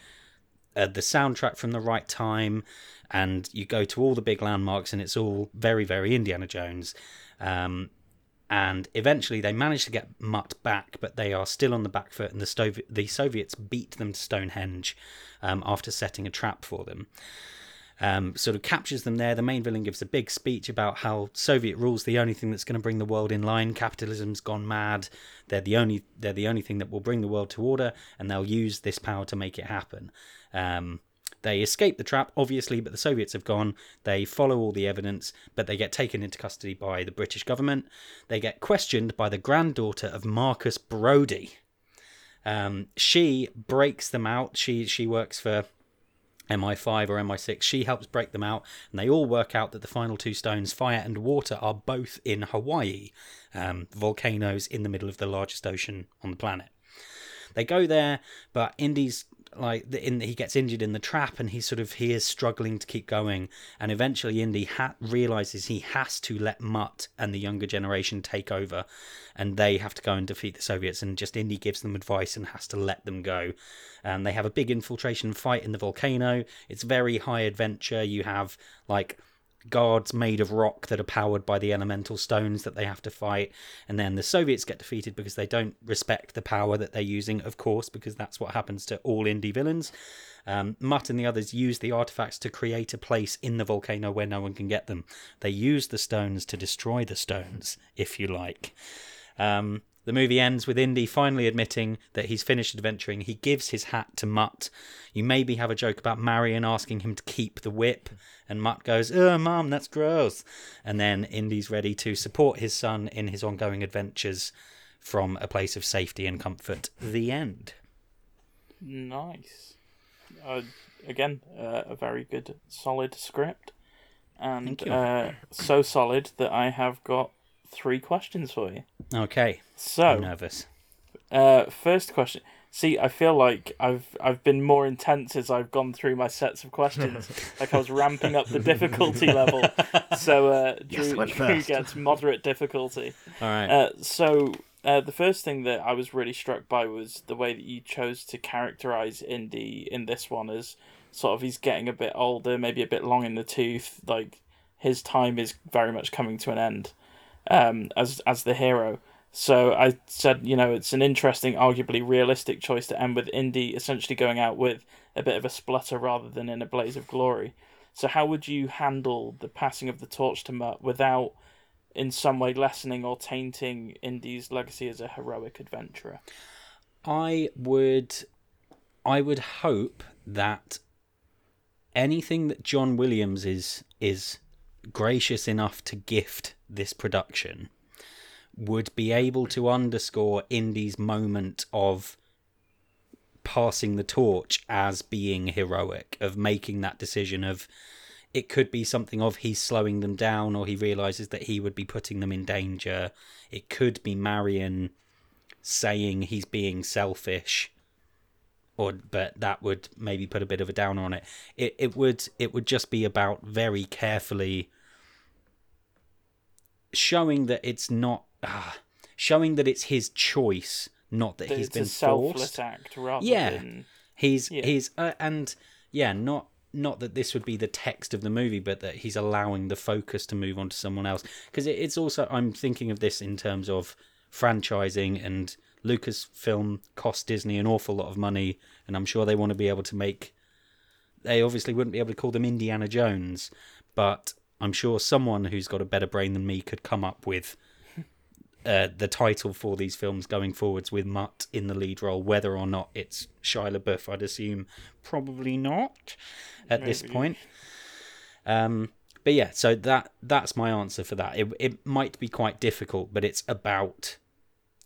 uh, the soundtrack from the right time, and you go to all the big landmarks, and it's all very, very Indiana Jones. Um, and eventually they manage to get Mutt back, but they are still on the back foot, and the, Stov- the Soviets beat them to Stonehenge um, after setting a trap for them. um, sort of captures them there. The main villain gives a big speech about how Soviet rule's the only thing that's going to bring the world in line. Capitalism's gone mad. They're the only they're the only thing that will bring the world to order, and they'll use this power to make it happen. Um, they escape the trap, obviously, but the Soviets have gone. They follow all the evidence, but they get taken into custody by the British government. They get questioned by the granddaughter of Marcus Brody. Um, she breaks them out. She she works for MI5 or MI6. She helps break them out, and they all work out that the final two stones, fire and water, are both in Hawaii, um, volcanoes in the middle of the largest ocean on the planet. They go there, but Indy's like the, in he gets injured in the trap and he's sort of he is struggling to keep going. And eventually Indy ha- realizes he has to let Mutt and the younger generation take over and they have to go and defeat the Soviets and just Indy gives them advice and has to let them go. And they have a big infiltration fight in the volcano. It's very high adventure. You have like guards made of rock that are powered by the elemental stones that they have to fight. And then the Soviets get defeated because they don't respect the power that they're using, of course, because that's what happens to all Indy villains. Um, Mutt and the others use the artifacts to create a place in the volcano where no one can get them. They use the stones to destroy the stones, if you like. Um, the movie ends with Indy finally admitting that he's finished adventuring. He gives his hat to Mutt. You maybe have a joke about Marion asking him to keep the whip, and Mutt goes, Oh, Mum, that's gross. And then Indy's ready to support his son in his ongoing adventures from a place of safety and comfort. The end. Nice. Uh, again, uh, a very good, solid script, and Thank you. uh, so solid that I have got three questions for you. Okay. I'm So, nervous. uh, first question. See, I feel like I've I've been more intense as I've gone through my sets of questions. like I was ramping up the difficulty level. So uh, Drew, went Drew gets moderate difficulty. All right. Uh, so uh, the first thing that I was really struck by was the way that you chose to characterize Indy in this one as sort of he's getting a bit older, maybe a bit long in the tooth. Like his time is very much coming to an end um, as as the hero. So I said, you know, it's an interesting, arguably realistic choice to end with Indy essentially going out with a bit of a splutter rather than in a blaze of glory. So how would you handle the passing of the torch to Mutt without in some way lessening or tainting Indy's legacy as a heroic adventurer? I would I would hope that anything that John Williams is is gracious enough to gift this production would be able to underscore Indy's moment of passing the torch as being heroic, of making that decision of it could be something of he's slowing them down or he realizes that he would be putting them in danger. It could be Marion saying he's being selfish or but that would maybe put a bit of a downer on it it it would it would just be about very carefully showing that it's not ah, showing that it's his choice not that, That he's it's been a selfless forced act rather Yeah. than he's Yeah. he's uh, and yeah not not that this would be the text of the movie but that he's allowing the focus to move on to someone else because it, it's also i'm thinking of this in terms of franchising and lucasfilm cost disney an awful lot of money and i'm sure they want to be able to make they obviously wouldn't be able to call them indiana jones but i'm sure someone who's got a better brain than me could come up with uh, the title for these films going forwards with Mutt in the lead role, whether or not it's Shia LaBeouf, I'd assume probably not at this point. Um, but yeah, so that that's my answer for that. It it might be quite difficult, but it's about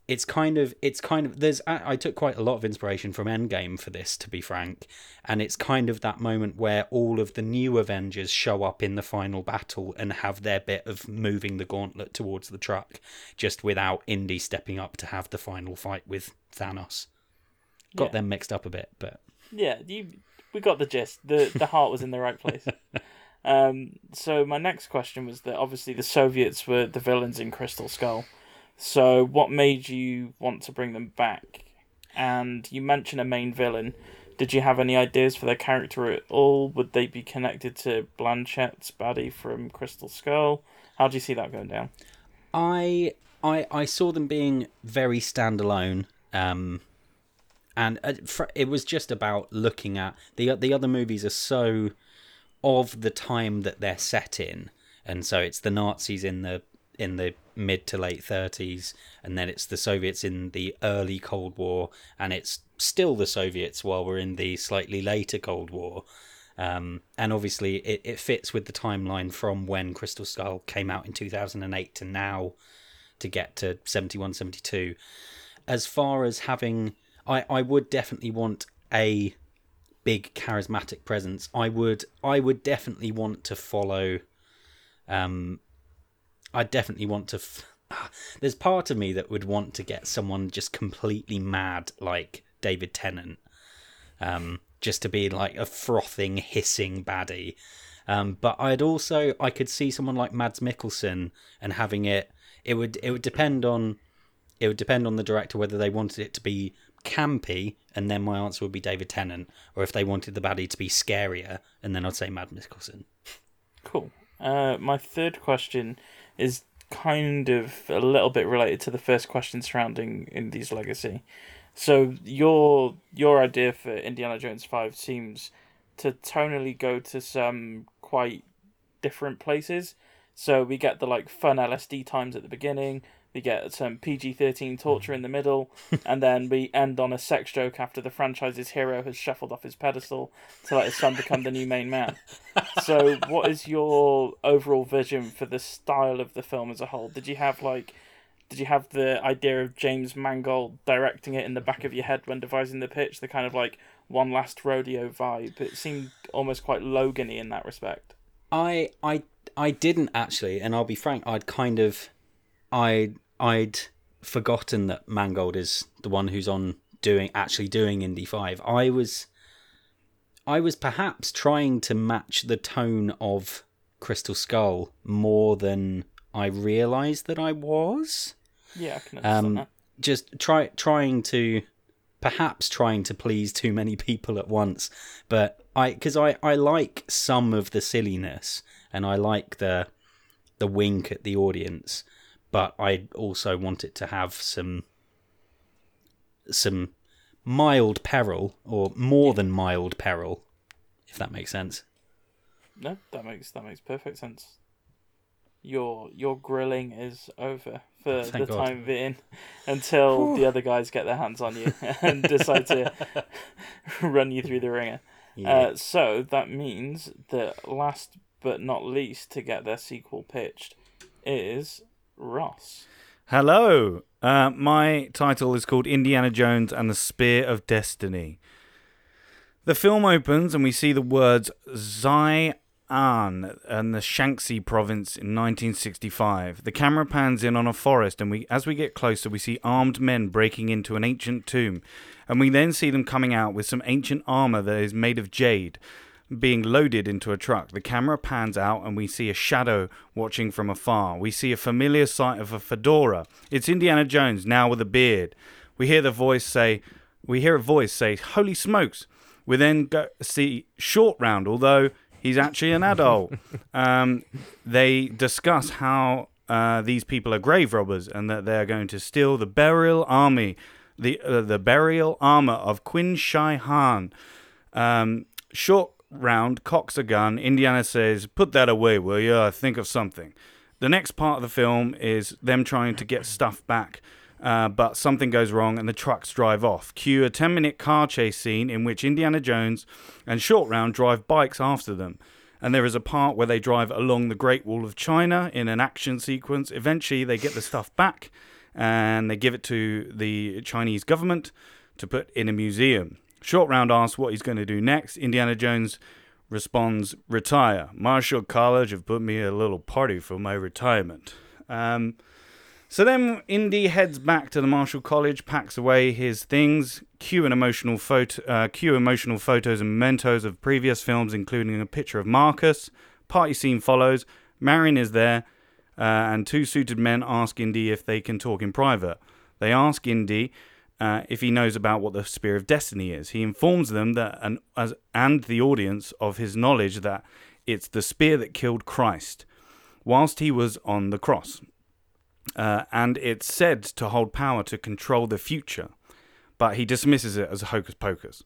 it's kind of it's kind of there's I, I took quite a lot of inspiration from Endgame for this to be frank, and it's kind of that moment where all of the new Avengers show up in the final battle and have their bit of moving the gauntlet towards the truck, just without Indy stepping up to have the final fight with Thanos. Got Yeah. them mixed up a bit, but Yeah, you we got the gist. The the heart was in the right place. Um, so my next question was that obviously the Soviets were the villains in Crystal Skull. So what made you want to bring them back? And you mentioned a main villain. Did you have any ideas for their character at all? Would they be connected to Blanchett's baddie from Crystal Skull? How do you see that going down? I I I saw them being very standalone. Um, and uh, it was just about looking at the the other movies are so of the time that they're set in, and so it's the Nazis in the in the mid to late 30s, and then it's the Soviets in the early Cold War, and it's still the Soviets while we're in the slightly later Cold War. Um, and obviously, it, it fits with the timeline from when Crystal Skull came out in 2008 to now to get to 71, 72. As far as having, I, I would definitely want a big charismatic presence. I would I would definitely want to follow um I definitely want to f- there's part of me that would want to get someone just completely mad like David Tennant um just to be like a frothing hissing baddie um but I'd also I could see someone like Mads Mikkelsen and having it it would it would depend on it would depend on the director whether they wanted it to be campy, and then my answer would be David Tennant, or if they wanted the baddie to be scarier, and then I'd say Mads Mikkelsen. Cool. Uh, my third question is kind of a little bit related to the first question surrounding Indy's legacy. So your your idea for Indiana Jones Five seems to tonally go to some quite different places. So we get the like fun LSD times at the beginning. We get some PG 13 torture in the middle, and then we end on a sex joke after the franchise's hero has shuffled off his pedestal to let his son become the new main man. So, what is your overall vision for the style of the film as a whole? Did you have like. Did you have the idea of James Mangold directing it in the back of your head when devising the pitch, the kind of like one last rodeo vibe? It seemed almost quite Logan in that respect. I I I didn't actually, and I'll be frank, I'd kind of I I'd forgotten that Mangold is the one who's on doing actually doing Indy Five. I was I was perhaps trying to match the tone of Crystal Skull more than I realised that I was. Yeah, I can understand Um, that. just try trying to perhaps trying to please too many people at once but i because i i like some of the silliness and i like the the wink at the audience but i also want it to have some some mild peril or more than mild peril if that makes sense No, that makes that makes perfect sense. Your your grilling is over for Thank the God. time being until the other guys get their hands on you and decide to run you through the ringer. Uh, so that means that last but not least to get their sequel pitched is Ross. Hello. Uh, my title is called Indiana Jones and the Spear of Destiny. The film opens and we see the words Xi'an and the Shanxi province in 1965. The camera pans in on a forest and we as we get closer we see armed men breaking into an ancient tomb and we then see them coming out with some ancient armor that is made of jade being loaded into a truck. The camera pans out and we see a shadow watching from afar. We see a familiar sight of a fedora. It's Indiana Jones now with a beard. We hear the voice say, we hear a voice say, "Holy smokes!" We then go see Short Round, although he's actually an adult. um, they discuss how uh, these people are grave robbers and that they are going to steal the burial army, the uh, the burial armor of Quin Shai Han. Um, short round cocks a gun. Indiana says, "Put that away, will you? I think of something." The next part of the film is them trying to get stuff back, uh, but something goes wrong and the trucks drive off. Cue a 10 minute car chase scene in which Indiana Jones and Short Round drive bikes after them. And there is a part where they drive along the Great Wall of China in an action sequence. Eventually, they get the stuff back and they give it to the Chinese government to put in a museum. Short Round asks what he's going to do next. Indiana Jones responds, Retire. Marshall College have put me a little party for my retirement. Um, so then Indy heads back to the Marshall College, packs away his things, cue an emotional photo, uh, cue emotional photos and mementos of previous films, including a picture of Marcus. Party scene follows. Marion is there, uh, and two suited men ask Indy if they can talk in private. They ask Indy uh, if he knows about what the Spear of Destiny is. He informs them that, and, as, and the audience of his knowledge that it's the spear that killed Christ whilst he was on the cross. Uh, and it's said to hold power to control the future, but he dismisses it as hocus pocus.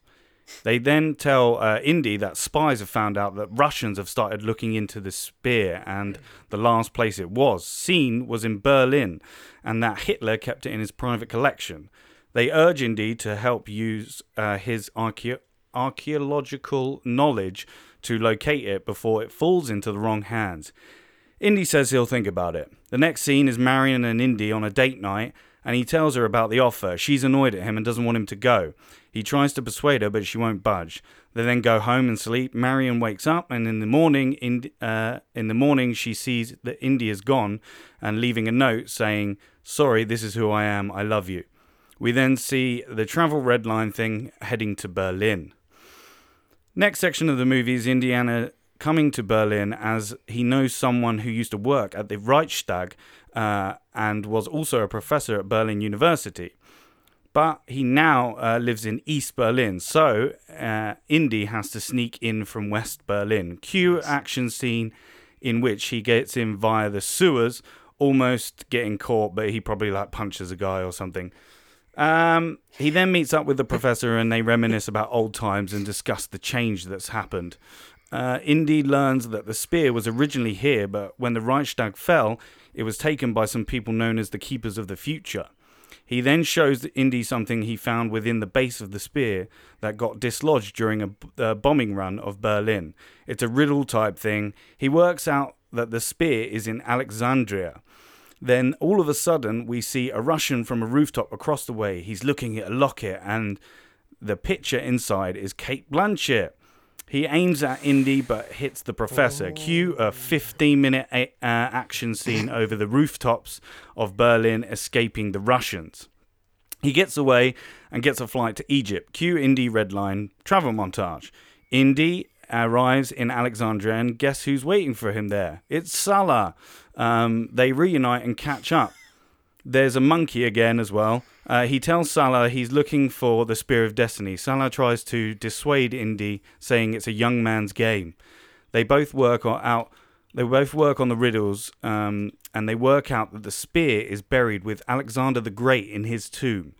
They then tell uh, Indy that spies have found out that Russians have started looking into the spear, and the last place it was seen was in Berlin, and that Hitler kept it in his private collection. They urge Indy to help use uh, his archae- archaeological knowledge to locate it before it falls into the wrong hands. Indy says he'll think about it. The next scene is Marion and Indy on a date night, and he tells her about the offer. She's annoyed at him and doesn't want him to go. He tries to persuade her, but she won't budge. They then go home and sleep. Marion wakes up, and in the morning, in, uh, in the morning, she sees that Indy is gone, and leaving a note saying, "Sorry, this is who I am. I love you." We then see the travel red line thing heading to Berlin. Next section of the movie is Indiana coming to Berlin as he knows someone who used to work at the Reichstag uh, and was also a professor at Berlin University. But he now uh, lives in East Berlin, so uh, Indy has to sneak in from West Berlin. Cue action scene in which he gets in via the sewers, almost getting caught, but he probably like punches a guy or something. Um, he then meets up with the professor and they reminisce about old times and discuss the change that's happened. Uh, Indy learns that the spear was originally here, but when the Reichstag fell, it was taken by some people known as the Keepers of the Future. He then shows Indy something he found within the base of the spear that got dislodged during a, a bombing run of Berlin. It's a riddle type thing. He works out that the spear is in Alexandria. Then all of a sudden, we see a Russian from a rooftop across the way. He's looking at a locket, and the picture inside is Cate Blanchett. He aims at Indy but hits the professor. Cue a 15 minute uh, action scene over the rooftops of Berlin escaping the Russians. He gets away and gets a flight to Egypt. Cue Indy Redline travel montage. Indy arrives in Alexandria and guess who's waiting for him there? It's Salah. Um, they reunite and catch up. There's a monkey again as well. Uh, he tells Salah he's looking for the Spear of Destiny. Salah tries to dissuade Indy, saying it's a young man's game. They both work out. They both work on the riddles, um, and they work out that the spear is buried with Alexander the Great in his tomb.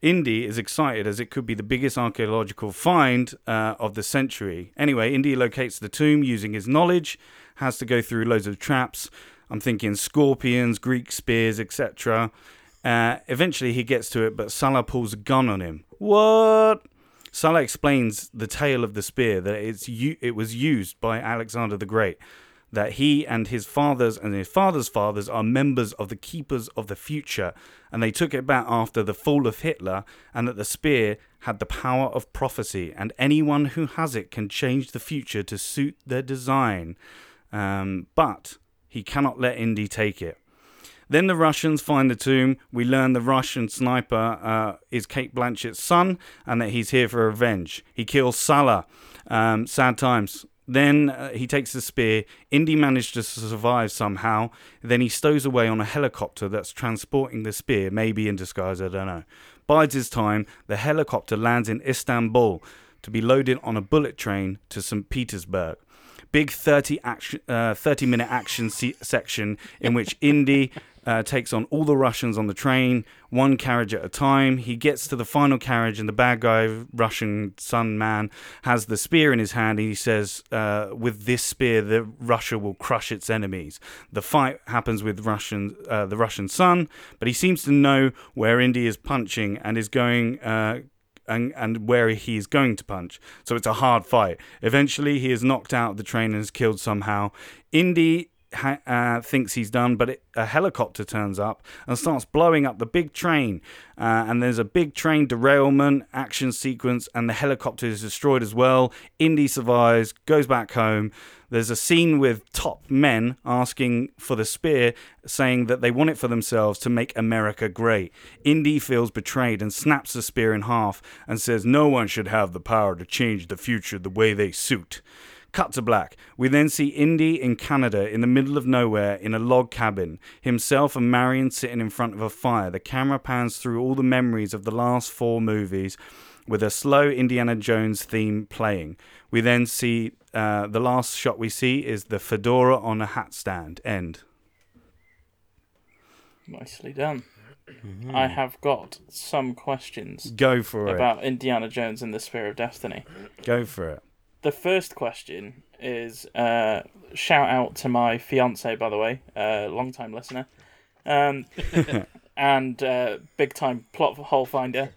Indy is excited as it could be the biggest archaeological find uh, of the century. Anyway, Indy locates the tomb using his knowledge, has to go through loads of traps. I'm thinking scorpions, Greek spears, etc. Uh, eventually, he gets to it, but Salah pulls a gun on him. What? Salah explains the tale of the spear that it's it was used by Alexander the Great, that he and his fathers and his father's fathers are members of the Keepers of the Future, and they took it back after the fall of Hitler, and that the spear had the power of prophecy, and anyone who has it can change the future to suit their design. Um, but he cannot let Indy take it. Then the Russians find the tomb. We learn the Russian sniper uh, is Cate Blanchett's son and that he's here for revenge. He kills Salah. Um, sad times. Then uh, he takes the spear. Indy managed to survive somehow. Then he stows away on a helicopter that's transporting the spear, maybe in disguise, I don't know. Bides his time. The helicopter lands in Istanbul to be loaded on a bullet train to St. Petersburg big 30 action, uh, 30 minute action se- section in which Indy uh, takes on all the Russians on the train, one carriage at a time. He gets to the final carriage, and the bad guy, Russian son man, has the spear in his hand. And he says, uh, "With this spear, the Russia will crush its enemies." The fight happens with Russian, uh, the Russian son, but he seems to know where Indy is punching and is going uh, and, and where he is going to punch. So it's a hard fight. Eventually, he is knocked out of the train and is killed somehow. Indy ha- uh, thinks he's done, but it, a helicopter turns up and starts blowing up the big train. Uh, and there's a big train derailment, action sequence, and the helicopter is destroyed as well. Indy survives, goes back home. There's a scene with top men asking for the spear, saying that they want it for themselves to make America great. Indy feels betrayed and snaps the spear in half and says no one should have the power to change the future the way they suit. Cut to black. We then see Indy in Canada in the middle of nowhere in a log cabin, himself and Marion sitting in front of a fire. The camera pans through all the memories of the last four movies with a slow Indiana Jones theme playing. We then see uh, the last shot we see is the fedora on a hat stand. End. Nicely done. I have got some questions Go for it. about Indiana Jones and the Spear of Destiny. Go for it. The first question is uh, shout out to my fiance, by the way, uh, long time listener, um, and uh, big time plot hole finder.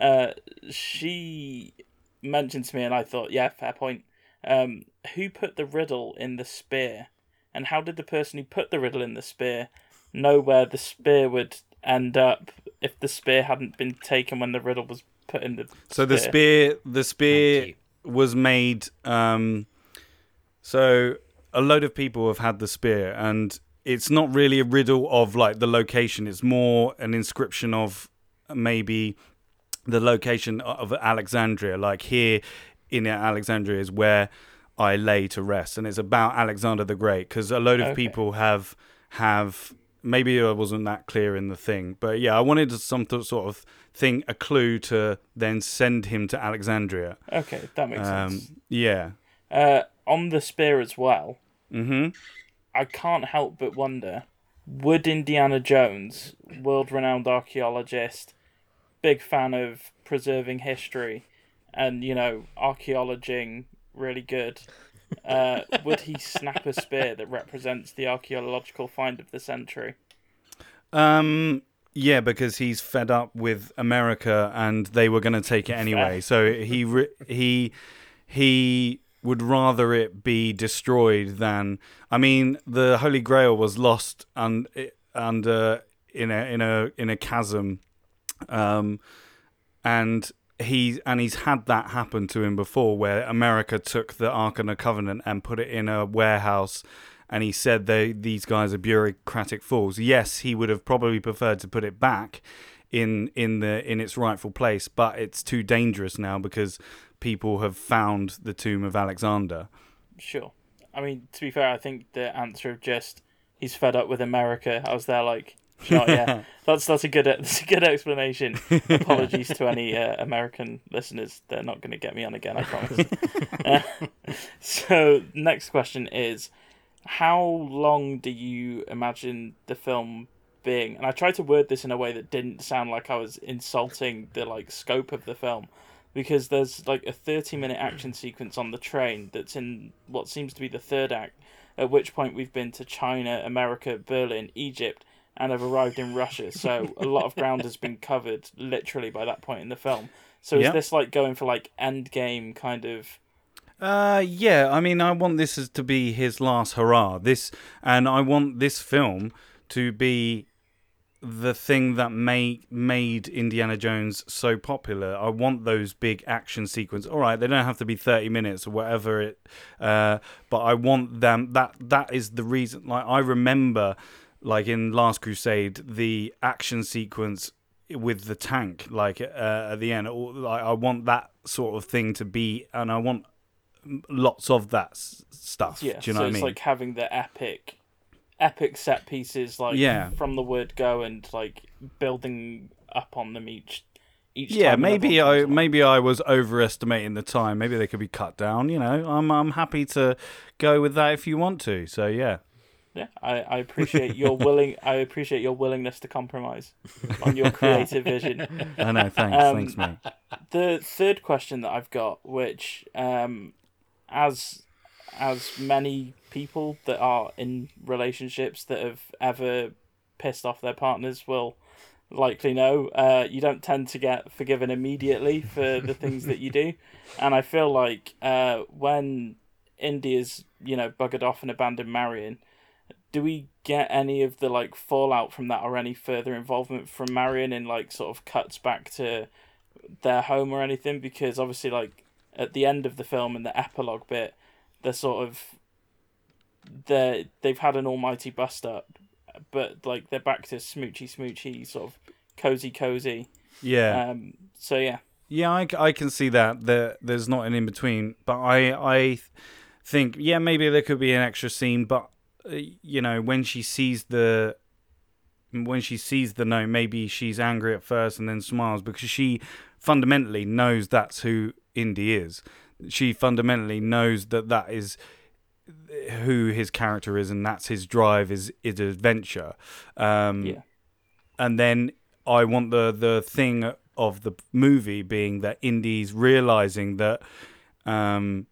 Uh, she mentioned to me, and I thought, yeah, fair point. Um, who put the riddle in the spear, and how did the person who put the riddle in the spear know where the spear would end up if the spear hadn't been taken when the riddle was put in the So the spear, the spear was made. Um, so a load of people have had the spear, and it's not really a riddle of like the location. It's more an inscription of maybe the location of Alexandria. Like here in Alexandria is where I lay to rest, and it's about Alexander the Great because a load of Okay. people have have maybe I wasn't that clear in the thing, but yeah, I wanted some sort of thing, a clue to then send him to Alexandria. Okay, that makes sense. Um, yeah. Uh, on the spear as well, hmm I can't help but wonder would Indiana Jones, world renowned archaeologist, big fan of preserving history and, you know, archaeologing really good, uh, would he snap a spear that represents the archaeological find of the century? Um, yeah, because he's fed up with America and they were going to take it anyway. So he re- he he would rather it be destroyed than. I mean, the Holy Grail was lost and under in a in a in a chasm, um, and he and he's had that happen to him before, where America took the Ark of the Covenant and put it in a warehouse and he said they these guys are bureaucratic fools. Yes, he would have probably preferred to put it back in in the in its rightful place, but it's too dangerous now because people have found the tomb of Alexander. Sure. I mean, to be fair, I think the answer of just he's fed up with America. I was there like, yeah, that's that's a good that's a good explanation. Apologies to any uh, American listeners; they're not going to get me on again. I promise. Uh, so, next question is, how long do you imagine the film being? And I tried to word this in a way that didn't sound like I was insulting the like scope of the film because there's like a 30 minute action sequence on the train that's in what seems to be the third act at which point we've been to china america berlin egypt and have arrived in russia so a lot of ground has been covered literally by that point in the film so is Yeah. this like going for like end game kind of Uh, yeah. I mean, I want this to be his last hurrah. This, and I want this film to be the thing that made made Indiana Jones so popular. I want those big action sequences. All right, they don't have to be thirty minutes or whatever it. Uh, but I want them. That that is the reason. Like I remember, like in Last Crusade, the action sequence with the tank, like uh, at the end. Or, Like I want that sort of thing to be, and I want lots of that s- stuff. yeah Do you know so what I it's mean? like having the epic epic set pieces like Yeah. from the word go and like building up on them each each yeah, maybe I maybe I was overestimating the time. Maybe they could be cut down. You know, I'm I'm happy to go with that if you want to. So yeah, Yeah, I, I appreciate your willing. I appreciate your willingness to compromise on your creative vision. I know. Thanks, Um, thanks, mate. The third question that I've got, which, um, as as many people that are in relationships that have ever pissed off their partners will likely know, uh, you don't tend to get forgiven immediately for the things that you do, and I feel like uh, when Indy's you know buggered off and abandoned Marion do we get any of the like fallout from that or any further involvement from Marion in like sort of cuts back to their home or anything? Because obviously, like at the end of the film and the epilogue bit, they're sort of they they've had an almighty bust up, but like they're back to smoochy smoochy sort of cozy cozy. Yeah, Um. So yeah. yeah, I, I can see that. There, there's not an in between, but I I think yeah maybe there could be an extra scene, but you know when she sees the when she sees the note, maybe she's angry at first and then smiles because she fundamentally knows that's who Indy is. She fundamentally knows that that is who his character is and that's his drive is is adventure. Um, Yeah. And then I want the the thing of the movie being that Indy's realizing that um,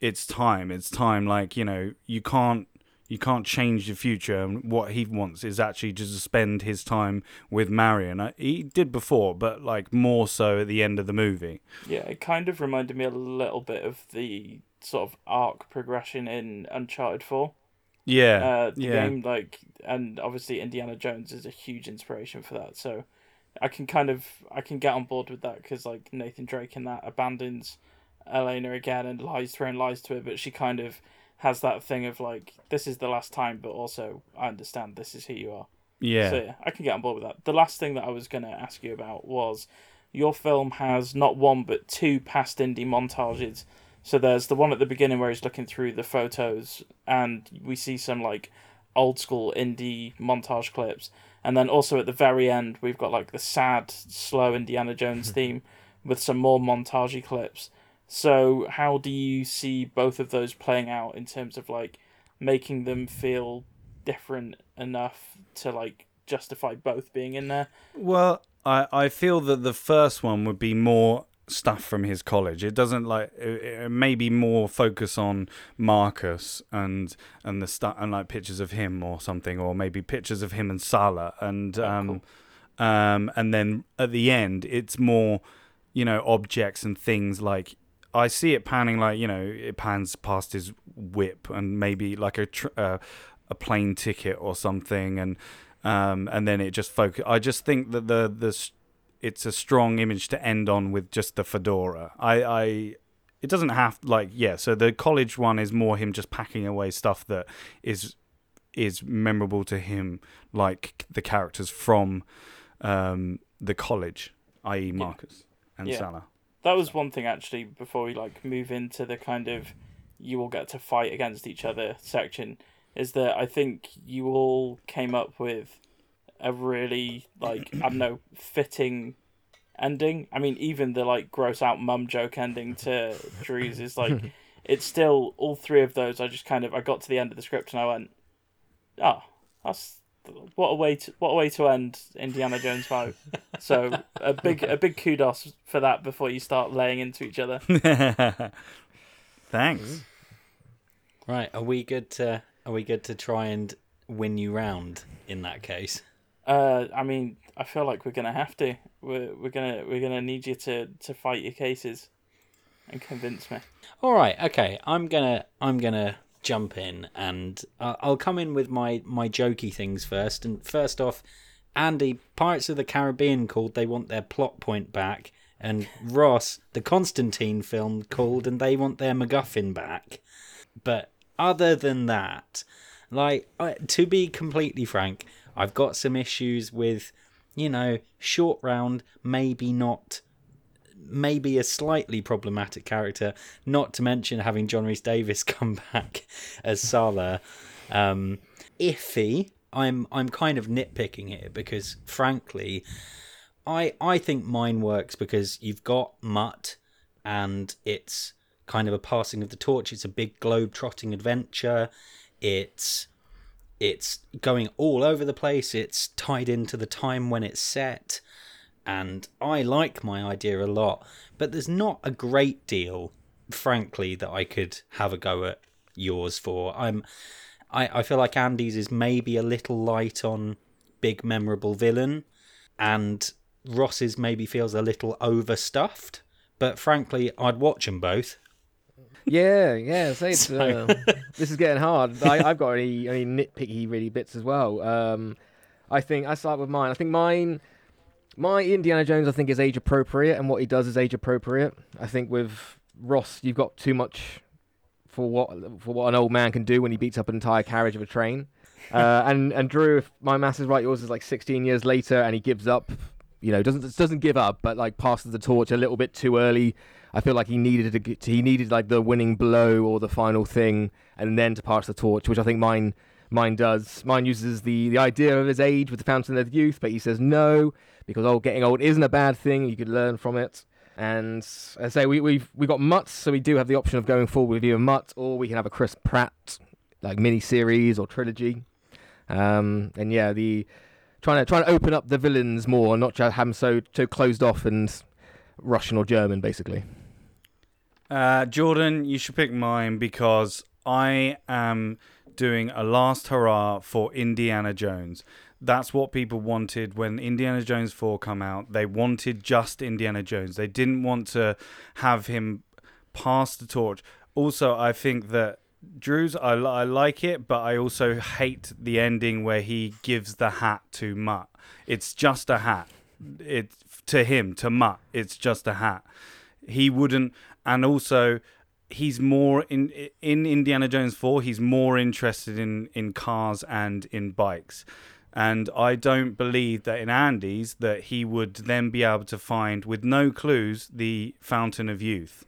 it's time. It's time. Like you know, you can't you can't change the future. And what he wants is actually just to spend his time with Marion. Uh, He did before, but like more so at the end of the movie. Yeah, it kind of reminded me a little bit of the sort of arc progression in Uncharted 4. Yeah, Uh, the yeah, game, like, and obviously Indiana Jones is a huge inspiration for that. So I can kind of, I can get on board with that because, like, Nathan Drake in that abandons Elena again and lies to her and lies to her, but she kind of has that thing of, like, this is the last time, but also I understand this is who you are. yeah. So yeah, I can get on board with that. The last thing that I was going to ask you about was your film has not one but two past Indy montages. So there's the one at the beginning where he's looking through the photos and we see some like old school Indy montage clips. And then also at the very end we've got like the sad, slow Indiana Jones theme with some more montagey clips. So how do you see both of those playing out in terms of like making them feel different enough to like justify both being in there. Well, I, I feel that the first one would be more stuff from his college. It doesn't like it, maybe more focus on Marcus and and the stuff and like pictures of him or something, or maybe pictures of him and Sallah and um um and then at the end it's more you know objects and things like I see it panning like you know it pans past his whip and maybe like a tr- uh, a plane ticket or something and um, and then it just focus. I just think that the the it's a strong image to end on with just the fedora. I I it doesn't have like yeah. So the college one is more him just packing away stuff that is is memorable to him, like the characters from um, the college, i.e. Marcus and Yeah. Sallah. That was one thing actually before we like move into the kind of you all get to fight against each other section is that I think you all came up with a really like I don't know fitting ending. I mean even the like gross out mum joke ending to Drew's is like it's still all three of those I just kind of I got to the end of the script and I went oh that's what a way to what a way to end Indiana Jones five. So a big a big kudos for that before you start laying into each other. Thanks. Right, are we good to are we good to try and win you round in that case? Uh, I mean, I feel like we're gonna have to. We're we're gonna we're gonna need you to to fight your cases and convince me. All right, okay. I'm gonna I'm gonna jump in and uh, I'll come in with my my jokey things first. And first off, Andy, Pirates of the Caribbean called they want their plot point back, and Ross, the Constantine film called and they want their MacGuffin back. But other than that, like to be completely frank, I've got some issues with, you know, short round, maybe not maybe a slightly problematic character, not to mention having John Rhys-Davies come back as Sallah. Um, iffy. I'm I'm kind of nitpicking here because frankly, I I think mine works because you've got Mutt and it's kind of a passing of the torch. It's a big globe trotting adventure. It's it's going all over the place. It's tied into the time when it's set and I like my idea a lot, but there's not a great deal, frankly, that I could have a go at yours for. I'm, I, I feel like Andy's is maybe a little light on big memorable villain, and Ross's maybe feels a little overstuffed. But frankly, I'd watch them both. Yeah, yeah. It's, So- uh, this is getting hard. I, I've got any, any nitpicky really bits as well. Um, I think I start with mine. I think mine, my Indiana Jones, I think is age appropriate, and what he does is age appropriate. I think with Ross, you've got too much for what for what an old man can do when he beats up an entire carriage of a train. Uh, and and Drew, if my math is right, yours is like 16 years later, and he gives up. You know, doesn't doesn't give up, but like passes the torch a little bit too early. I feel like he needed to he needed like the winning blow or the final thing, and then to pass the torch, which I think mine mine does. Mine uses the the idea of his age with the fountain of youth, but he says no because oh, getting old isn't a bad thing. You could learn from it. And as I say, we we've we got Mutt, so we do have the option of going forward with either Mutt or we can have a Chris Pratt like mini series or trilogy. Um, and yeah, the trying to trying to open up the villains more, and not just have them so so closed off and Russian or German, basically. Uh, Jordan, you should pick mine because I am doing a last hurrah for Indiana Jones. That's what people wanted when Indiana Jones 4 come out. They wanted just Indiana Jones. They didn't want to have him pass the torch. Also, I think that Drew's I, I like it, but I also hate the ending where he gives the hat to Mutt. It's just a hat. It to him to Mutt. It's just a hat. He wouldn't, and also he's more in in Indiana Jones 4 he's more interested in in cars and in bikes and I don't believe that in Andy's that he would then be able to find with no clues the fountain of youth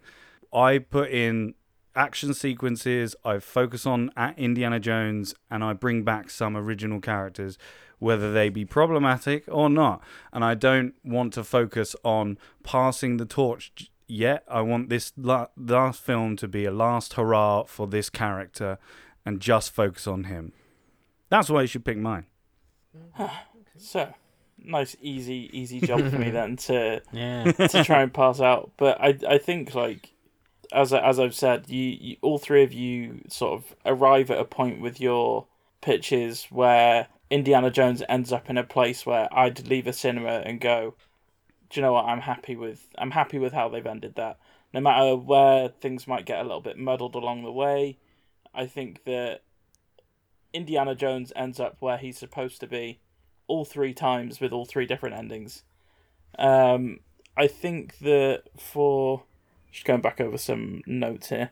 I put in action sequences I focus on at Indiana Jones and I bring back some original characters whether they be problematic or not and I don't want to focus on passing the torch yet. I want this last film to be a last hurrah for this character and just focus on him. That's why you should pick mine. Mm-hmm. So, nice, easy, easy job for me then to Yeah. to try and pass out. But I, I think like as I, as I've said, you, you all three of you sort of arrive at a point with your pitches where Indiana Jones ends up in a place where I'd leave a cinema and go, do you know what? I'm happy with I'm happy with how they've ended that. No matter where things might get a little bit muddled along the way, I think that Indiana Jones ends up where he's supposed to be all three times with all three different endings. Um, I think that for just going back over some notes here.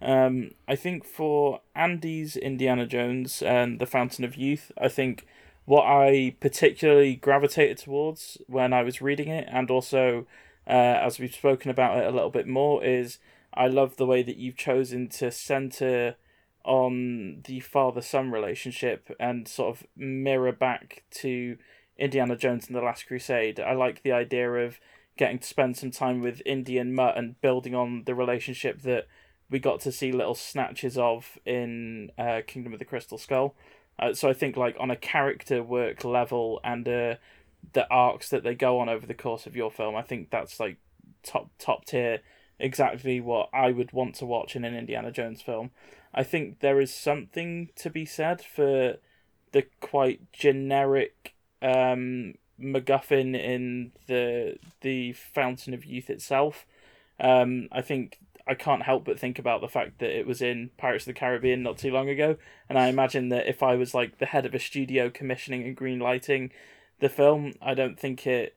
Um, I think for Andy's Indiana Jones and the Fountain of Youth, I think what I particularly gravitated towards when I was reading it, and also uh, as we've spoken about it a little bit more, is I love the way that you've chosen to center on the father son relationship and sort of mirror back to Indiana Jones and the Last Crusade. I like the idea of getting to spend some time with Indy and Mutt and building on the relationship that we got to see little snatches of in uh, Kingdom of the Crystal Skull. Uh, so I think like on a character work level and uh, the arcs that they go on over the course of your film, I think that's like top top tier. Exactly what I would want to watch in an Indiana Jones film. I think there is something to be said for the quite generic um, MacGuffin in the the Fountain of Youth itself. Um, I think I can't help but think about the fact that it was in Pirates of the Caribbean not too long ago, and I imagine that if I was like the head of a studio commissioning and green lighting the film, I don't think it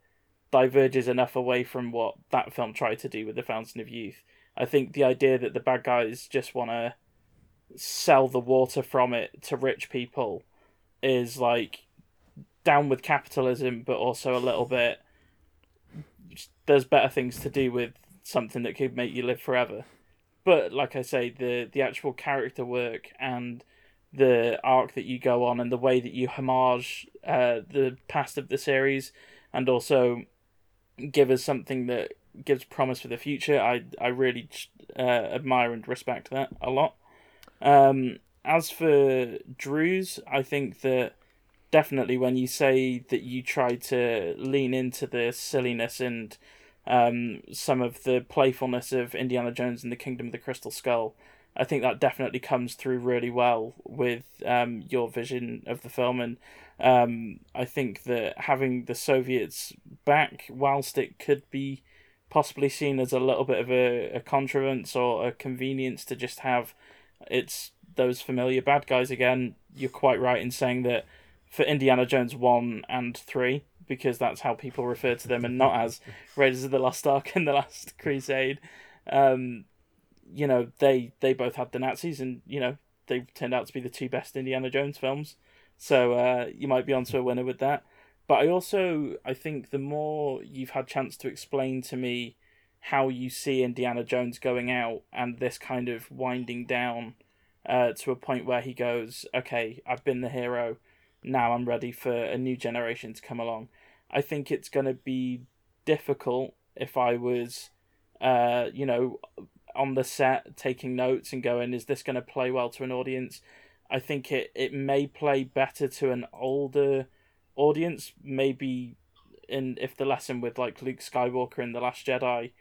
diverges enough away from what that film tried to do with the Fountain of Youth. I think the idea that the bad guys just want to sell the water from it to rich people is like down with capitalism, but also a little bit. There's better things to do with something that could make you live forever. But like I say, the the actual character work and the arc that you go on and the way that you homage uh, the past of the series and also give us something that gives promise for the future. I I really uh, admire and respect that a lot. Um, as for Drew's, I think that definitely when you say that you try to lean into the silliness and um, some of the playfulness of Indiana Jones and the Kingdom of the Crystal Skull, I think that definitely comes through really well with um, your vision of the film. And um, I think that having the Soviets back, whilst it could be possibly seen as a little bit of a, a contrivance or a convenience to just have it's those familiar bad guys again, you're quite right in saying that for Indiana Jones 1 and 3, because that's how people refer to them and not as Raiders of the Lost Ark and the Last Crusade. Um, you know, they they both had the Nazis and, you know, they turned out to be the two best Indiana Jones films. So uh, you might be onto a winner with that. But I also I think the more you've had chance to explain to me how you see Indiana Jones going out and this kind of winding down uh, to a point where he goes, okay, I've been the hero, now I'm ready for a new generation to come along. I think it's going to be difficult if I was, uh, you know, on the set taking notes and going, is this going to play well to an audience? I think it, it may play better to an older audience. Maybe in if the lesson with like Luke Skywalker in the Last Jedi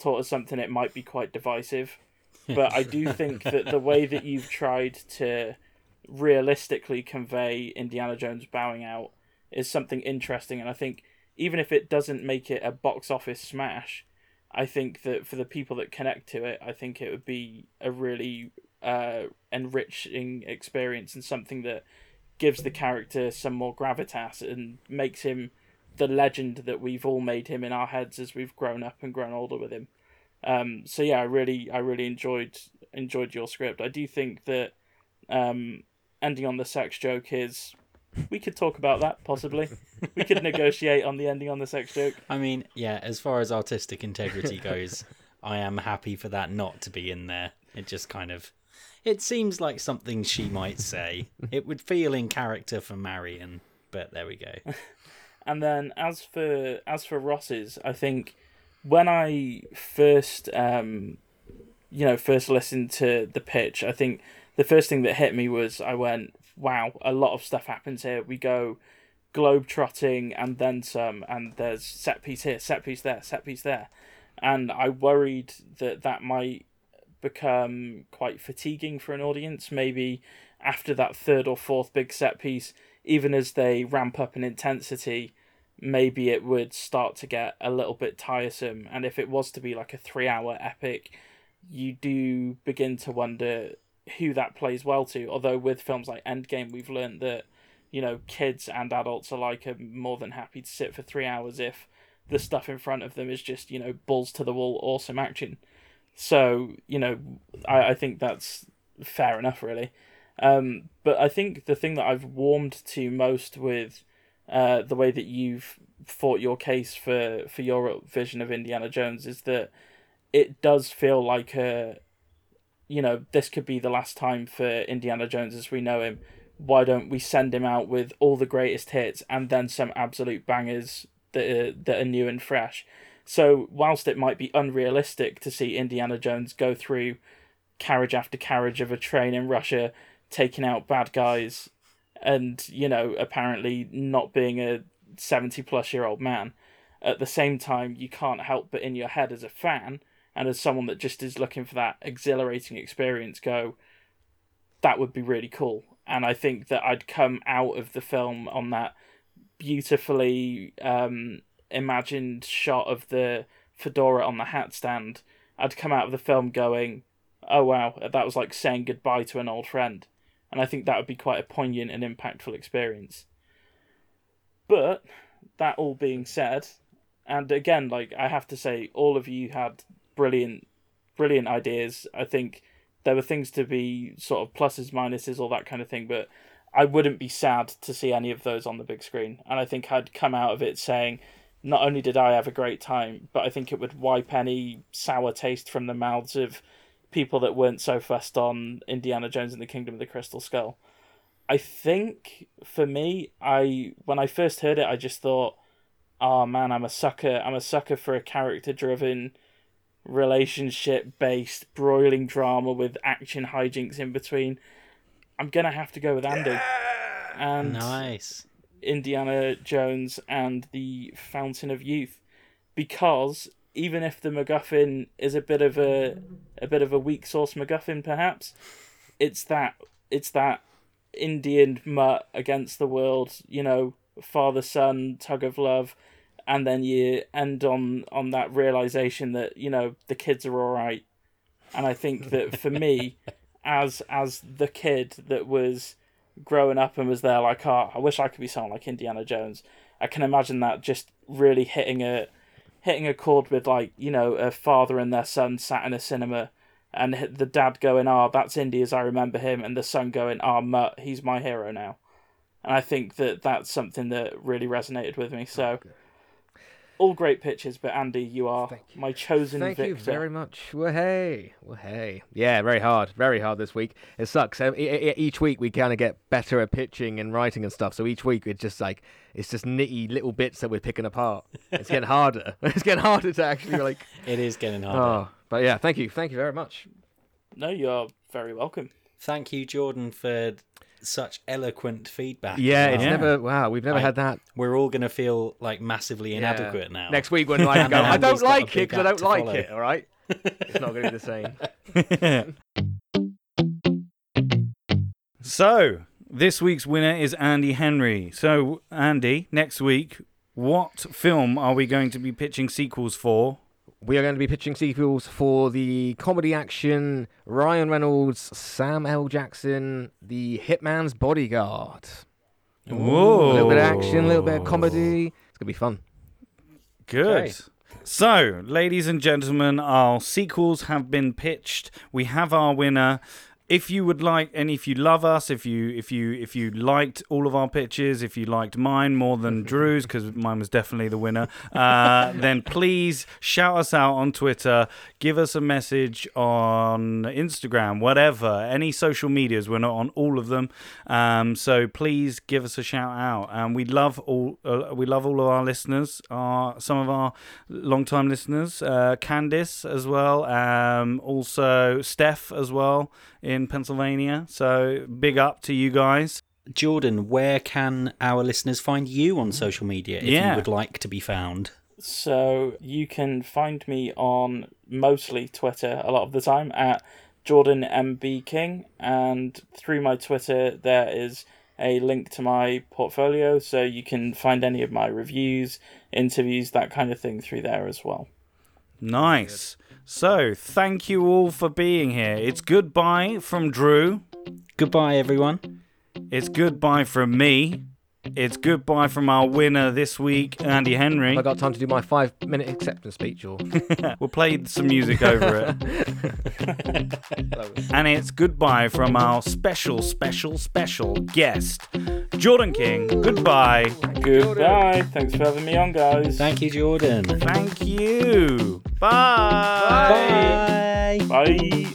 taught us something, it might be quite divisive. But I do think that the way that you've tried to realistically convey Indiana Jones bowing out is something interesting, and I think even if it doesn't make it a box office smash, I think that for the people that connect to it, I think it would be a really uh, enriching experience and something that gives the character some more gravitas and makes him the legend that we've all made him in our heads as we've grown up and grown older with him. Um, so yeah, I really, I really enjoyed enjoyed your script. I do think that um, ending on the sex joke is. We could talk about that possibly. we could negotiate on the ending on the sex joke. I mean, yeah, as far as artistic integrity goes, I am happy for that not to be in there. It just kind of it seems like something she might say. it would feel in character for Marion, but there we go. And then as for as for Ross's, I think when I first um you know, first listened to the pitch, I think the first thing that hit me was I went, Wow, a lot of stuff happens here. We go globe trotting and then some and there's set piece here, set piece there, set piece there. And I worried that that might become quite fatiguing for an audience. Maybe after that third or fourth big set piece, even as they ramp up in intensity, maybe it would start to get a little bit tiresome. And if it was to be like a three hour epic, you do begin to wonder who that plays well to. Although with films like Endgame, we've learned that, you know, kids and adults alike are more than happy to sit for three hours if the stuff in front of them is just, you know, balls to the wall, awesome action. So, you know, I, I think that's fair enough, really. Um, but I think the thing that I've warmed to most with uh, the way that you've fought your case for, for your vision of Indiana Jones is that it does feel like a, you know, this could be the last time for Indiana Jones as we know him. Why don't we send him out with all the greatest hits and then some absolute bangers that are, that are new and fresh? So, whilst it might be unrealistic to see Indiana Jones go through carriage after carriage of a train in Russia, taking out bad guys, and, you know, apparently not being a 70 plus year old man, at the same time, you can't help but in your head as a fan and as someone that just is looking for that exhilarating experience go, that would be really cool. And I think that I'd come out of the film on that beautifully um, imagined shot of the fedora on the hat stand, I'd come out of the film going, "Oh wow, that was like saying goodbye to an old friend," and I think that would be quite a poignant and impactful experience. But that all being said, and again, like I have to say, all of you had brilliant, brilliant ideas. I think there were things to be sort of pluses, minuses, all that kind of thing, but I wouldn't be sad to see any of those on the big screen. And I think I'd come out of it saying, not only did I have a great time, but I think it would wipe any sour taste from the mouths of people that weren't so fussed on Indiana Jones and the Kingdom of the Crystal Skull. I think for me, I when I first heard it, I just thought, "Oh man, I'm a sucker. I'm a sucker for a character-driven, relationship-based, broiling drama with action hijinks in between." I'm gonna have to go with Andy. And Nice. Indiana Jones and the Fountain of Youth, because even if the MacGuffin is a bit of a a bit of a weak sauce MacGuffin, perhaps it's that it's that Indy and Mutt against the world, you know, father son tug of love, and then you end on on that realization that you know the kids are all right, and I think that for me, as as the kid that was growing up and was there like, oh, I wish I could be someone like Indiana Jones. I can imagine that just really hitting a hitting a chord with like you know a father and their son sat in a cinema, and the dad going, "Ah, oh, that's Indy as I remember him," and the son going, "Ah, oh, Mutt, he's my hero now." And I think that that's something that really resonated with me. So, all great pitches, but Andy, you are Thank you. my chosen Thank victor. you very much. Well, hey, well, hey. Yeah, very hard, very hard this week. It sucks. Um, e- e- each week we kind of get better at pitching and writing and stuff. So each week it's just like it's just nitty little bits that we're picking apart. It's getting harder. it's getting harder to actually like. It is getting harder. oh, but yeah, thank you, thank you very much. No, you are very welcome. Thank you, Jordan, for such eloquent feedback. Yeah, it's. Yeah. never. Wow, we've never I- had that. We're all gonna feel like massively Yeah. inadequate now. Next week when I go, I don't like it because I don't like follow. it. All right, it's not going to be the same. So, this week's winner is Andy Henry. So, Andy, next week, what film are we going to be pitching sequels for? We are going to be pitching sequels for the comedy action Ryan Reynolds, Sam L. Jackson, The Hitman's Bodyguard. Whoa. A little bit of action, a little bit of comedy. It's going to be fun. Good. Okay. So, ladies and gentlemen, our sequels have been pitched. We have our winner. If you would like, and if you love us, if you if you if you liked all of our pitches, if you liked mine more than Drew's, because mine was definitely the winner, uh, then please shout us out on Twitter, give us a message on Instagram, whatever, any social medias. We're not on all of them, um, so please give us a shout out. And we love all uh, we love all of our listeners. Our some of our long-time listeners, uh, Candice as well, um, also Steph as well in Pennsylvania. So big up to you guys. Jordan, where can our listeners find you on social media if Yeah. you would like to be found? So you can find me on mostly Twitter a lot of the time at Jordan MB King, and through my Twitter there is a link to my portfolio, so you can find any of my reviews, interviews, that kind of thing through there as well. Nice. So thank you all for being here. It's goodbye from Drew. Goodbye, everyone. It's goodbye from me. It's goodbye from our winner this week, Andy Henry. Have I got time to do my five minute acceptance speech or? We'll play some music over it. and it's goodbye from our special, special, special guest, Jordan King. Goodbye. Goodbye. Thanks for having me on, guys. Thank you, Jordan. Thank you. Bye. Bye. Bye.